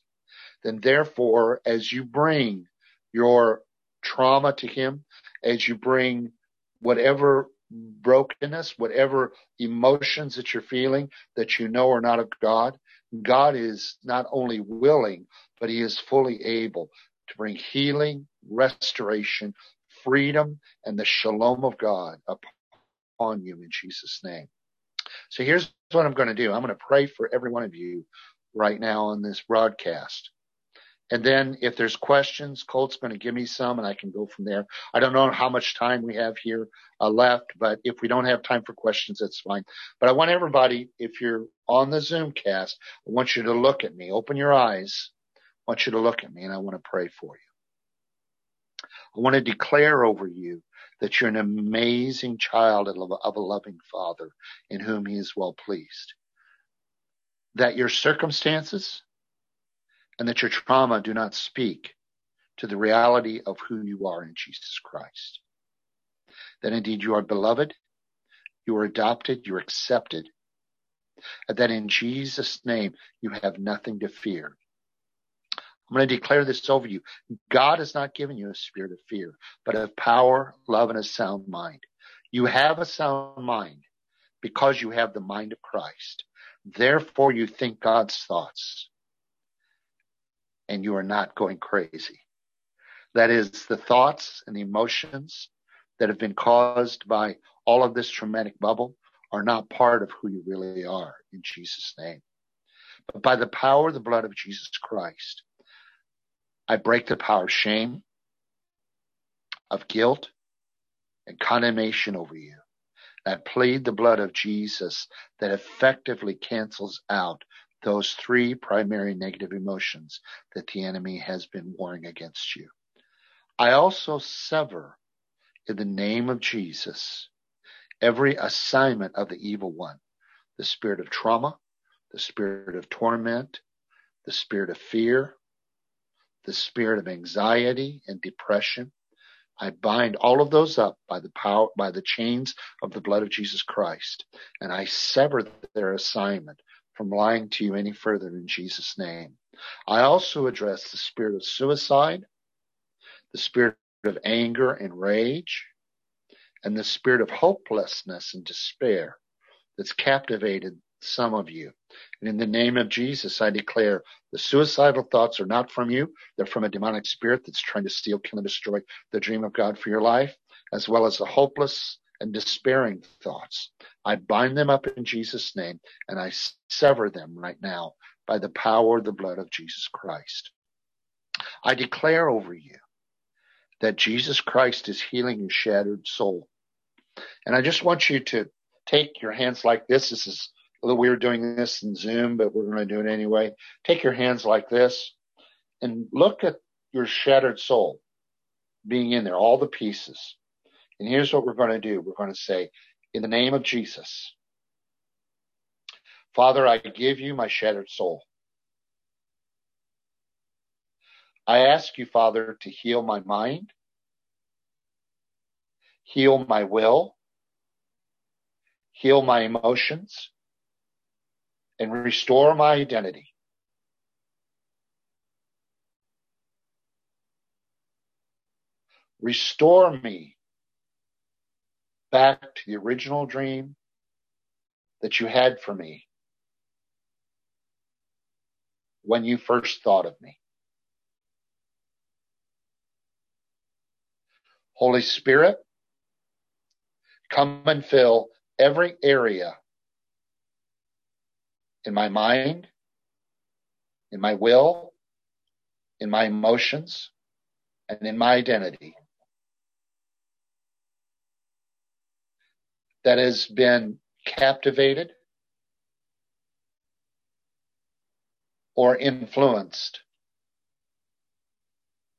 then therefore, as you bring your trauma to him, as you bring whatever brokenness, whatever emotions that you're feeling that you know are not of God, God is not only willing, but he is fully able to bring healing, restoration, freedom, and the shalom of God upon you in Jesus' name. So here's what I'm going to do. I'm going to pray for every one of you right now on this broadcast. And then if there's questions, Colt's going to give me some and I can go from there. I don't know how much time we have here uh, left, but if we don't have time for questions, that's fine. But I want everybody, if you're on the Zoom cast, I want you to look at me, open your eyes. I want you to look at me and I want to pray for you. I want to declare over you that you're an amazing child of a loving father in whom he is well pleased. That your circumstances, and that your trauma do not speak to the reality of who you are in Jesus Christ. That indeed you are beloved, you are adopted, you're accepted, and that in Jesus' name you have nothing to fear. I'm going to declare this over you. God has not given you a spirit of fear, but of power, love, and a sound mind. You have a sound mind because you have the mind of Christ. Therefore you think God's thoughts and you are not going crazy. That is the thoughts and the emotions that have been caused by all of this traumatic bubble are not part of who you really are in Jesus name. But by the power of the blood of Jesus Christ, I break the power of shame, of guilt, and condemnation over you. I plead the blood of Jesus that effectively cancels out those three primary negative emotions that the enemy has been warring against you. I also sever in the name of Jesus every assignment of the evil one, the spirit of trauma, the spirit of torment, the spirit of fear, the spirit of anxiety and depression. I bind all of those up by the power, by the chains of the blood of Jesus Christ, and I sever their assignment from lying to you any further in Jesus' name. I also address the spirit of suicide, the spirit of anger and rage, and the spirit of hopelessness and despair that's captivated some of you. And in the name of Jesus, I declare the suicidal thoughts are not from you. They're from a demonic spirit that's trying to steal, kill, and destroy the dream of God for your life, as well as the hopeless and despairing thoughts. I bind them up in Jesus' name and I sever them right now by the power of the blood of Jesus Christ. I declare over you that Jesus Christ is healing your shattered soul. And I just want you to take your hands like this. This is a little weird doing this in Zoom, but we're going to do it anyway. Take your hands like this and look at your shattered soul being in there, all the pieces. And here's what we're going to do. We're going to say, in the name of Jesus, Father, I give you my shattered soul. I ask you, Father, to heal my mind, heal my will, heal my emotions, and restore my identity. Restore me back to the original dream that you had for me when you first thought of me. Holy Spirit, come and fill every area in my mind, in my will, in my emotions, and in my identity. that has been captivated or influenced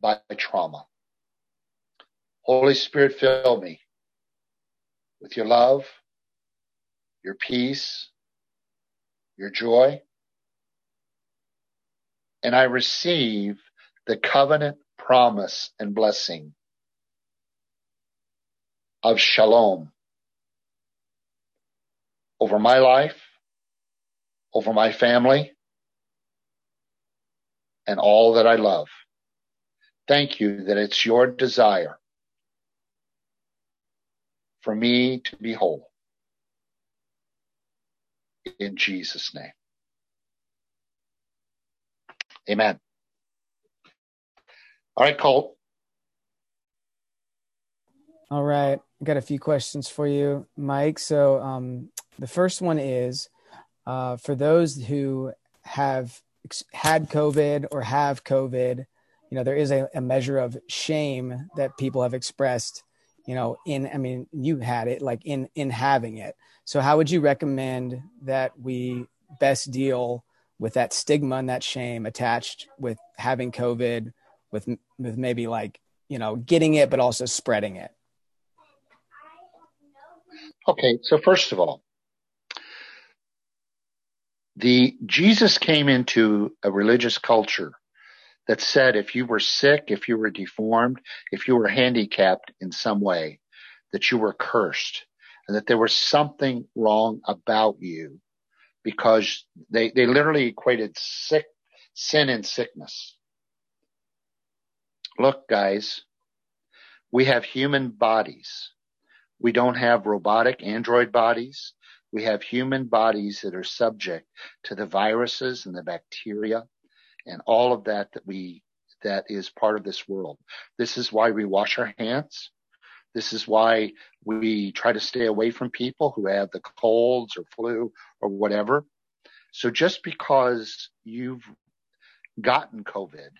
by trauma. Holy Spirit, fill me with your love, your peace, your joy. And I receive the covenant promise and blessing of shalom over my life, over my family, and all that I love. Thank you that it's your desire for me to be whole. In Jesus' name. Amen. All right, Colt. All right. Got a few questions for you, Mike. So um, the first one is uh, for those who have had COVID or have COVID, you know, there is a, a measure of shame that people have expressed, you know, in, I mean, you had it like in, in having it. So how would you recommend that we best deal with that stigma and that shame attached with having COVID, with, with maybe like, you know, getting it, but also spreading it? Okay. So first of all, the Jesus came into a religious culture that said if you were sick, if you were deformed, if you were handicapped in some way, that you were cursed and that there was something wrong about you because they, they literally equated sick, sin and sickness. Look, guys, we have human bodies. We don't have robotic android bodies. We have human bodies that are subject to the viruses and the bacteria and all of that that we, that is part of this world. This is why we wash our hands. This is why we try to stay away from people who have the colds or flu or whatever. So just because you've gotten COVID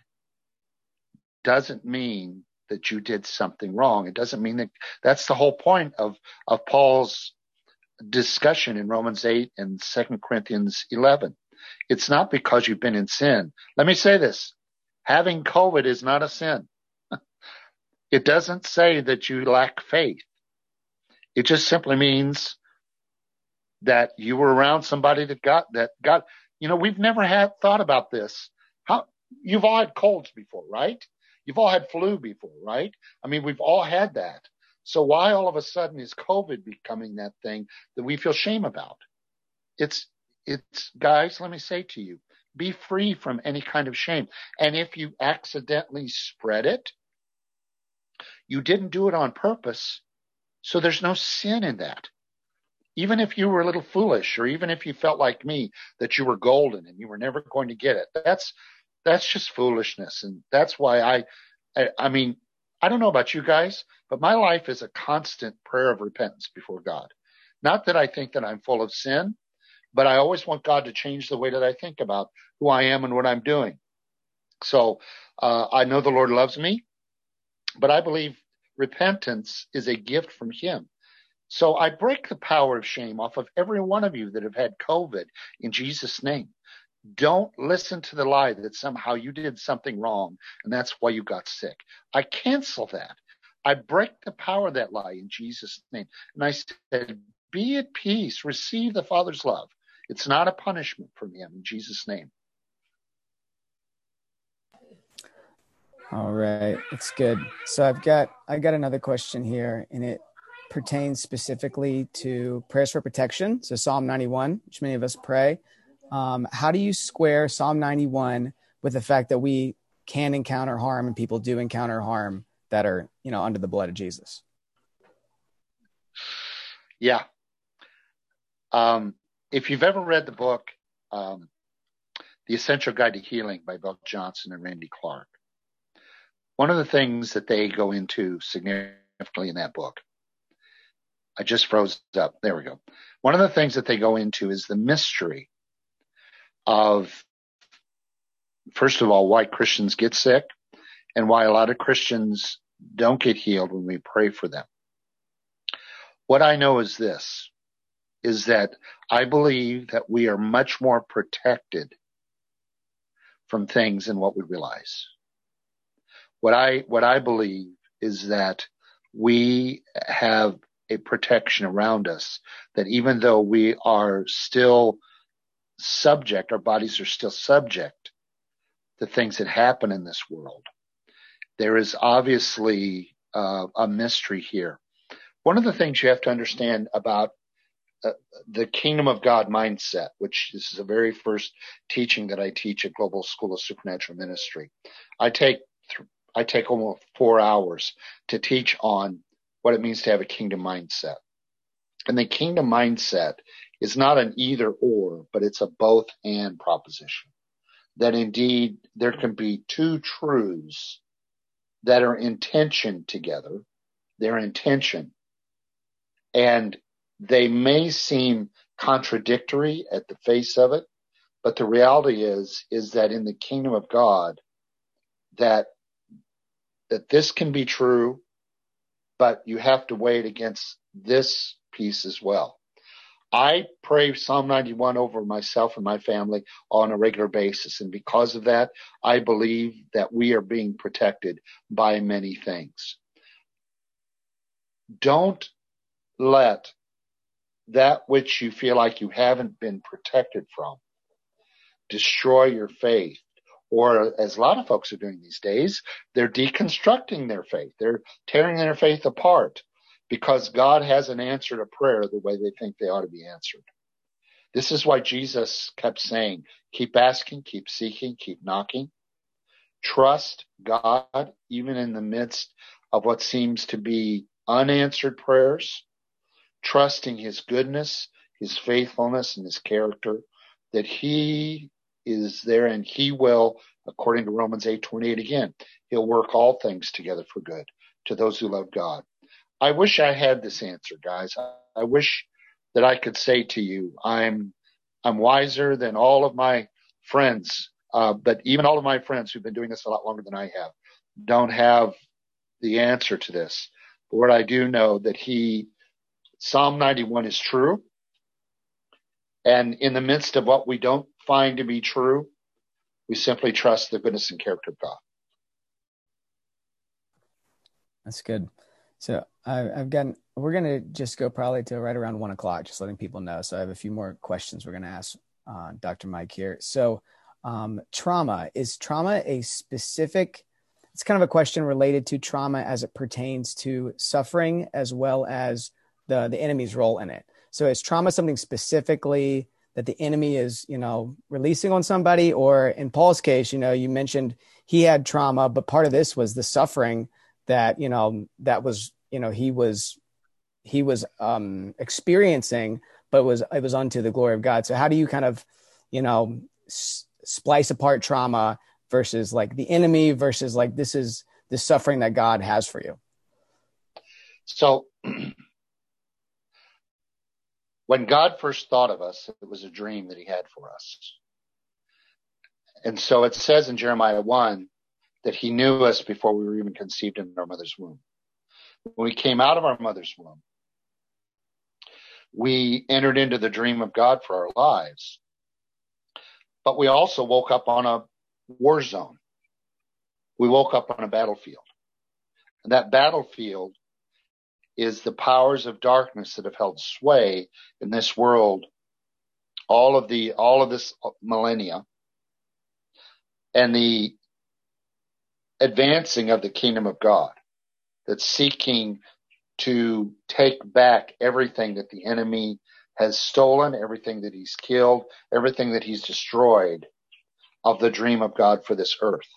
doesn't mean that you did something wrong. It doesn't mean that that's the whole point of, of Paul's discussion in Romans 8 and 2 Corinthians 11. It's not because you've been in sin. Let me say this. Having COVID is not a sin. it doesn't say that you lack faith. It just simply means that you were around somebody that got that got, you know, we've never had thought about this. How you've all had colds before, right? You've all had flu before, right? I mean, we've all had that. So why all of a sudden is COVID becoming that thing that we feel shame about? It's, it's guys, let me say to you, be free from any kind of shame. And if you accidentally spread it, you didn't do it on purpose. So there's no sin in that. Even if you were a little foolish or even if you felt like me that you were golden and you were never going to get it, that's, that's just foolishness. And that's why I, I, I mean, I don't know about you guys, but my life is a constant prayer of repentance before God. Not that I think that I'm full of sin, but I always want God to change the way that I think about who I am and what I'm doing. So uh, I know the Lord loves me, but I believe repentance is a gift from Him. So I break the power of shame off of every one of you that have had COVID in Jesus' name. Don't listen to the lie that somehow you did something wrong and that's why you got sick. I cancel that. I break the power of that lie in Jesus' name. And I said, be at peace. Receive the Father's love. It's not a punishment from him in Jesus' name. All right. It's good. So I've got I got another question here and it pertains specifically to prayers for protection. So Psalm 91, which many of us pray. Um, how do you square Psalm 91 with the fact that we can encounter harm and people do encounter harm that are, you know, under the blood of Jesus? Yeah. Um, if you've ever read the book, um, The Essential Guide to Healing by Bill Johnson and Randy Clark, one of the things that they go into significantly in that book, I just froze up. There we go. One of the things that they go into is the mystery of, first of all, why Christians get sick and why a lot of Christians don't get healed when we pray for them. What I know is this, is that I believe that we are much more protected from things than what we realize. What I, what I believe is that we have a protection around us that even though we are still subject, our bodies are still subject to things that happen in this world. There is obviously uh, a mystery here. One of the things you have to understand about uh, the kingdom of God mindset, which this is the very first teaching that I teach at Global School of Supernatural Ministry. I take th- I take almost four hours to teach on what it means to have a kingdom mindset. And the kingdom mindset is not an either or, but it's a both and proposition. That indeed there can be two truths that are in tension together. their intention. And they may seem contradictory at the face of it, but the reality is, is that in the kingdom of God, that, that this can be true, but you have to weigh it against this piece as well. I pray Psalm 91 over myself and my family on a regular basis. And because of that, I believe that we are being protected by many things. Don't let that which you feel like you haven't been protected from destroy your faith. Or as a lot of folks are doing these days, they're deconstructing their faith. They're tearing their faith apart because God hasn't answered a prayer the way they think they ought to be answered. This is why Jesus kept saying, keep asking, keep seeking, keep knocking. Trust God even in the midst of what seems to be unanswered prayers, trusting his goodness, his faithfulness, and his character, that he is there and he will, according to Romans 8:28 again, he'll work all things together for good to those who love God. I wish I had this answer, guys. I wish that I could say to you, I'm, I'm wiser than all of my friends. Uh, but even all of my friends who've been doing this a lot longer than I have don't have the answer to this. But what I do know that he, Psalm 91 is true. And in the midst of what we don't find to be true, we simply trust the goodness and character of God. That's good. So I, have gotten, we're going to just go probably to right around one o'clock, just letting people know. So I have a few more questions we're going to ask uh, Dr. Mike here. So, um, trauma is trauma a specific, it's kind of a question related to trauma as it pertains to suffering as well as the, the enemy's role in it. So is trauma something specifically that the enemy is, you know, releasing on somebody? Or in Paul's case, you know, you mentioned he had trauma, but part of this was the suffering that you know that was you know he was he was um experiencing but it was it was unto the glory of god. So how do you kind of you know s- splice apart trauma versus like the enemy versus like this is the suffering that god has for you? So when god first thought of us it was a dream that he had for us and so it says in jeremiah 1 that he knew us before we were even conceived in our mother's womb. When we came out of our mother's womb, we entered into the dream of God for our lives. But we also woke up on a war zone. We woke up on a battlefield. And that battlefield is the powers of darkness that have held sway in this world all of the all of this millennia and the advancing of the kingdom of God, that's seeking to take back everything that the enemy has stolen, everything that he's killed, everything that he's destroyed of the dream of God for this earth.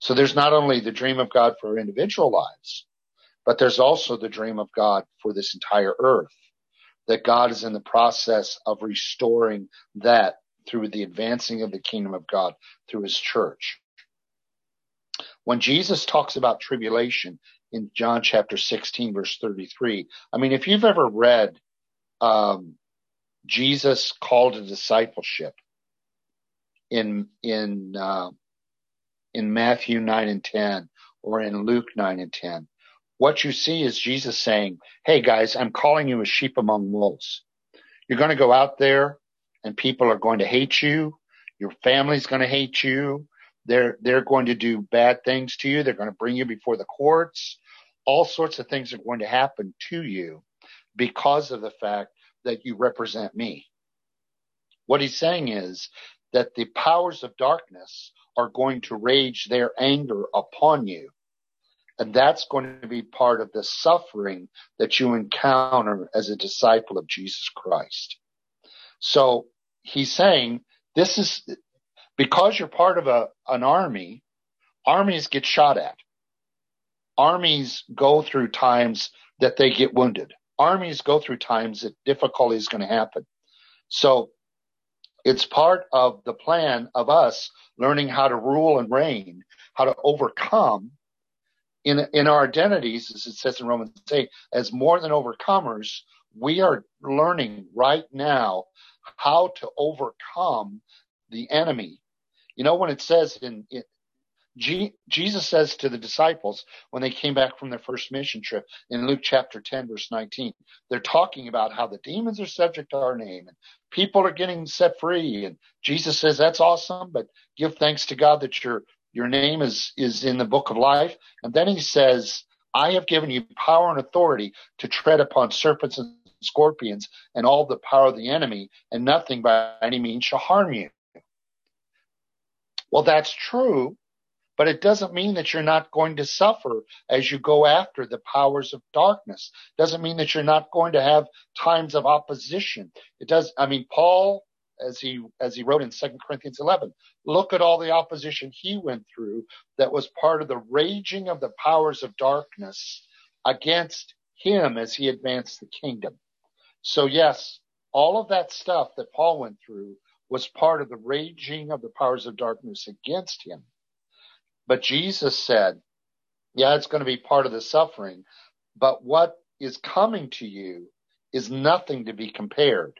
So there's not only the dream of God for individual lives, but there's also the dream of God for this entire earth. That God is in the process of restoring that through the advancing of the kingdom of God through his church. When Jesus talks about tribulation in John chapter 16, verse 33, I mean, if you've ever read um, Jesus called to discipleship in in uh, in Matthew 9 and 10 or in Luke 9 and 10, what you see is Jesus saying, Hey guys, I'm calling you a sheep among wolves. You're going to go out there and people are going to hate you. Your family's going to hate you. They're, they're going to do bad things to you. They're going to bring you before the courts. All sorts of things are going to happen to you because of the fact that you represent me. What he's saying is that the powers of darkness are going to rage their anger upon you. And that's going to be part of the suffering that you encounter as a disciple of Jesus Christ. So he's saying this is because you're part of a, an army, armies get shot at. Armies go through times that they get wounded. Armies go through times that difficulty is going to happen. So it's part of the plan of us learning how to rule and reign, how to overcome in, in our identities, as it says in Romans 8, as more than overcomers, we are learning right now how to overcome the enemy. You know, when it says in, G, Jesus says to the disciples when they came back from their first mission trip in Luke chapter 10 verse 19, they're talking about how the demons are subject to our name and people are getting set free. And Jesus says, that's awesome, but give thanks to God that your, your name is, is in the book of life. And then he says, I have given you power and authority to tread upon serpents and scorpions and all the power of the enemy and nothing by any means shall harm you. Well, that's true but it doesn't mean that you're not going to suffer as you go after the powers of darkness. It doesn't mean that you're not going to have times of opposition. It does. I mean, Paul, as he, as he wrote in 2 Corinthians 11, look at all the opposition he went through that was part of the raging of the powers of darkness against him as he advanced the kingdom. So yes, all of that stuff that Paul went through was part of the raging of the powers of darkness against him. But Jesus said, yeah, it's going to be part of the suffering, but what is coming to you is nothing to be compared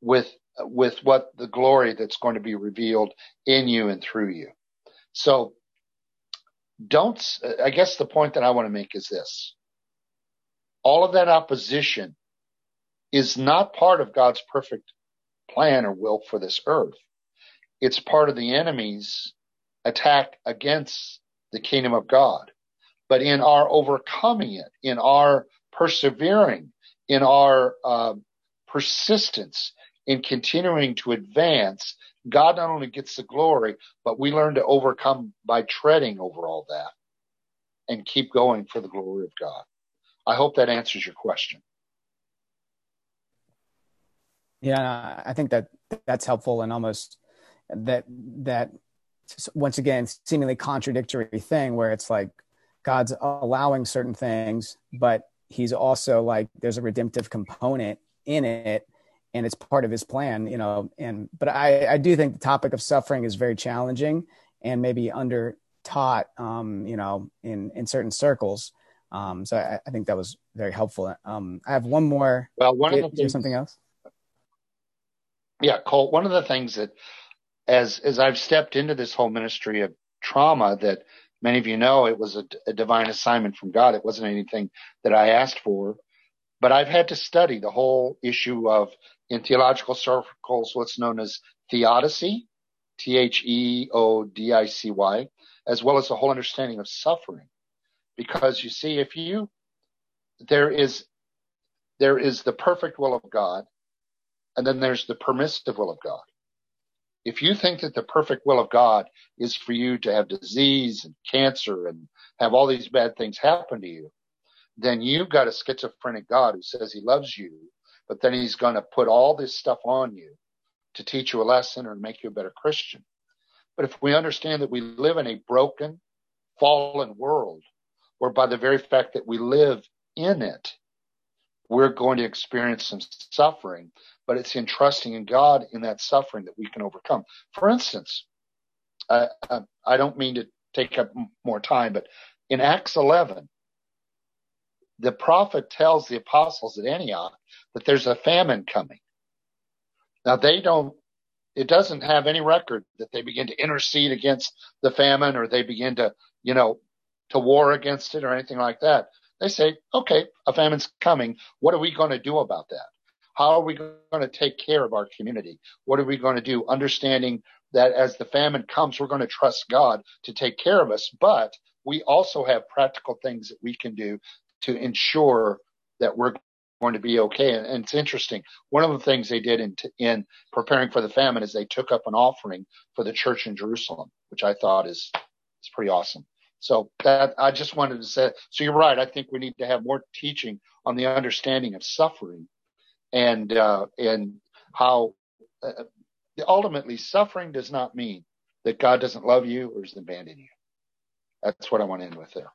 with, with what the glory that's going to be revealed in you and through you. So don't, I guess the point that I want to make is this. All of that opposition is not part of God's perfect plan or will for this earth. It's part of the enemy's attack against the kingdom of God. But in our overcoming it, in our persevering, in our uh, persistence, in continuing to advance, God not only gets the glory, but we learn to overcome by treading over all that and keep going for the glory of God. I hope that answers your question. Yeah, I think that that's helpful and almost that that once again seemingly contradictory thing where it's like God's allowing certain things, but he's also like there's a redemptive component in it and it's part of his plan, you know. And but I, I do think the topic of suffering is very challenging and maybe under taught um, you know, in in certain circles. Um, so I, I think that was very helpful. Um, I have one more. Well, one of the things, something else. Yeah, Colt. One of the things that as as I've stepped into this whole ministry of trauma that many of you know it was a, a, divine assignment from God. It wasn't anything that I asked for, but I've had to study the whole issue of in theological circles what's known as theodicy, T H E O D I C Y, as well as the whole understanding of suffering. Because you see, if you there is there is the perfect will of God, and then there's the permissive will of God. If you think that the perfect will of God is for you to have disease and cancer and have all these bad things happen to you, then you've got a schizophrenic God who says he loves you, but then he's going to put all this stuff on you to teach you a lesson or make you a better Christian. But if we understand that we live in a broken, fallen world, where by the very fact that we live in it, we're going to experience some suffering, but it's in trusting in God in that suffering that we can overcome. For instance, I, I don't mean to take up more time, but in Acts 11, the prophet tells the apostles at Antioch that there's a famine coming. Now they don't, it doesn't have any record that they begin to intercede against the famine or they begin to, you know, to war against it or anything like that. They say, okay, a famine's coming. What are we going to do about that? How are we going to take care of our community? What are we going to do? Understanding that as the famine comes, we're going to trust God to take care of us, but we also have practical things that we can do to ensure that we're going to be okay. And, and it's interesting. One of the things they did in, in preparing for the famine is they took up an offering for the church in Jerusalem, which I thought is, is pretty awesome. So that I just wanted to say. So you're right. I think we need to have more teaching on the understanding of suffering, and uh, and how uh, ultimately suffering does not mean that God doesn't love you or is abandoning you. That's what I want to end with there.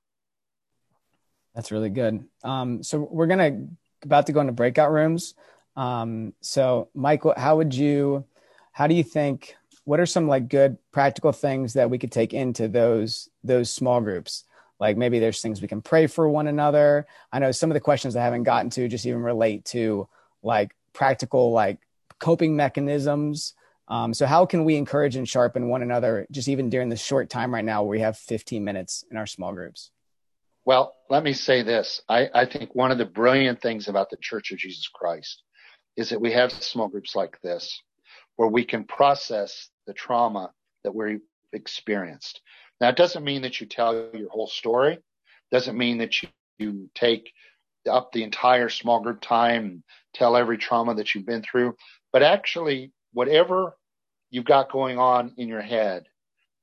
That's really good. Um, so we're gonna about to go into breakout rooms. Um, so Michael, how would you, how do you think? What are some like good practical things that we could take into those those small groups? Like maybe there's things we can pray for one another. I know some of the questions I haven't gotten to just even relate to like practical like coping mechanisms. Um, so how can we encourage and sharpen one another just even during the short time right now where we have 15 minutes in our small groups? Well, let me say this. I, I think one of the brilliant things about the Church of Jesus Christ is that we have small groups like this where we can process the trauma that we've experienced. Now, it doesn't mean that you tell your whole story. It Doesn't mean that you, you take up the entire small group time and tell every trauma that you've been through. But actually, whatever you've got going on in your head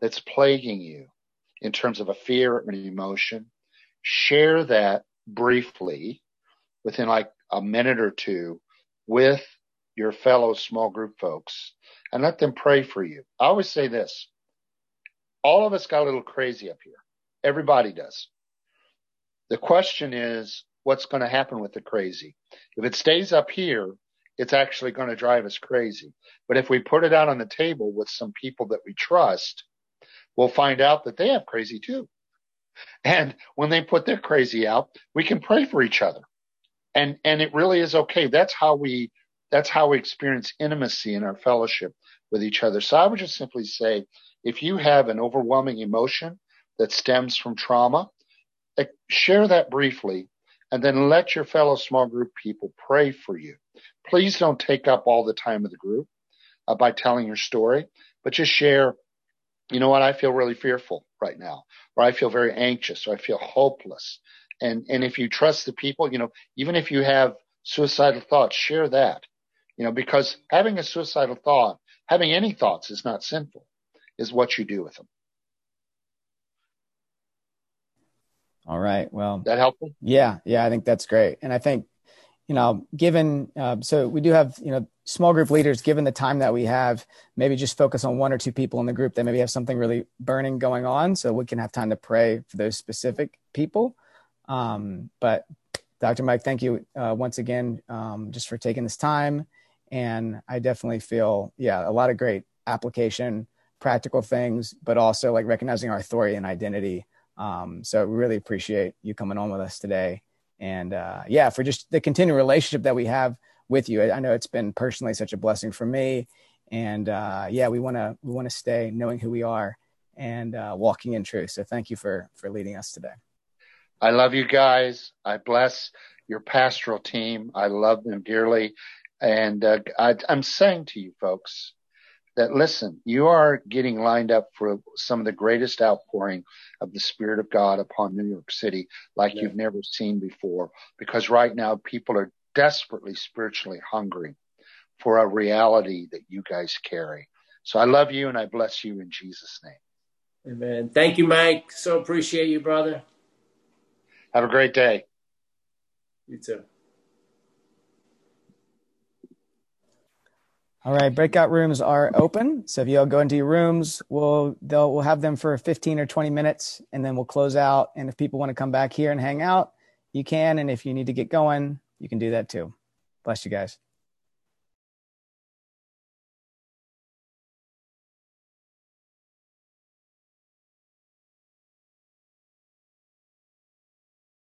that's plaguing you in terms of a fear or an emotion, share that briefly within like a minute or two with your fellow small group folks and let them pray for you. I always say this. All of us got a little crazy up here. Everybody does. The question is, what's going to happen with the crazy? If it stays up here, it's actually going to drive us crazy. But if we put it out on the table with some people that we trust, we'll find out that they have crazy too. And when they put their crazy out, we can pray for each other. And, and it really is okay. That's how we, that's how we experience intimacy in our fellowship with each other. So I would just simply say, if you have an overwhelming emotion that stems from trauma, eh, share that briefly and then let your fellow small group people pray for you. Please don't take up all the time of the group uh, by telling your story, but just share, you know what, I feel really fearful right now, or I feel very anxious, or I feel hopeless. And, and if you trust the people, you know, even if you have suicidal thoughts, share that, you know, because having a suicidal thought, having any thoughts is not sinful, is what you do with them. All right. Well, that helpful? Yeah. Yeah. I think that's great. And I think, you know, given, uh, so we do have, you know, small group leaders, given the time that we have, maybe just focus on one or two people in the group that maybe have something really burning going on so we can have time to pray for those specific people. Um, but Dr. Mike, thank you uh, once again um, just for taking this time. And I definitely feel, yeah, a lot of great application, practical things, but also like recognizing our authority and identity. Um, so we really appreciate you coming on with us today. And uh, yeah, for just the continued relationship that we have with you. I know it's been personally such a blessing for me, and uh, yeah, we want to we want to stay knowing who we are and uh, walking in truth. So thank you for for leading us today. I love you guys. I bless your pastoral team. I love them dearly, and uh, I, I'm saying to you folks that listen, you are getting lined up for some of the greatest outpouring of the Spirit of God upon New York City like yeah. you've never seen before. Because right now people are desperately spiritually hungry for a reality that you guys carry. So I love you and I bless you in Jesus' name. Amen. Thank you, Mike. So appreciate you, brother. Have a great day. You too. All right, breakout rooms are open. So if you all go into your rooms, we'll they'll we'll have them for 15 or 20 minutes and then we'll close out. And if people want to come back here and hang out, you can. And if you need to get going, you can do that too. Bless you guys.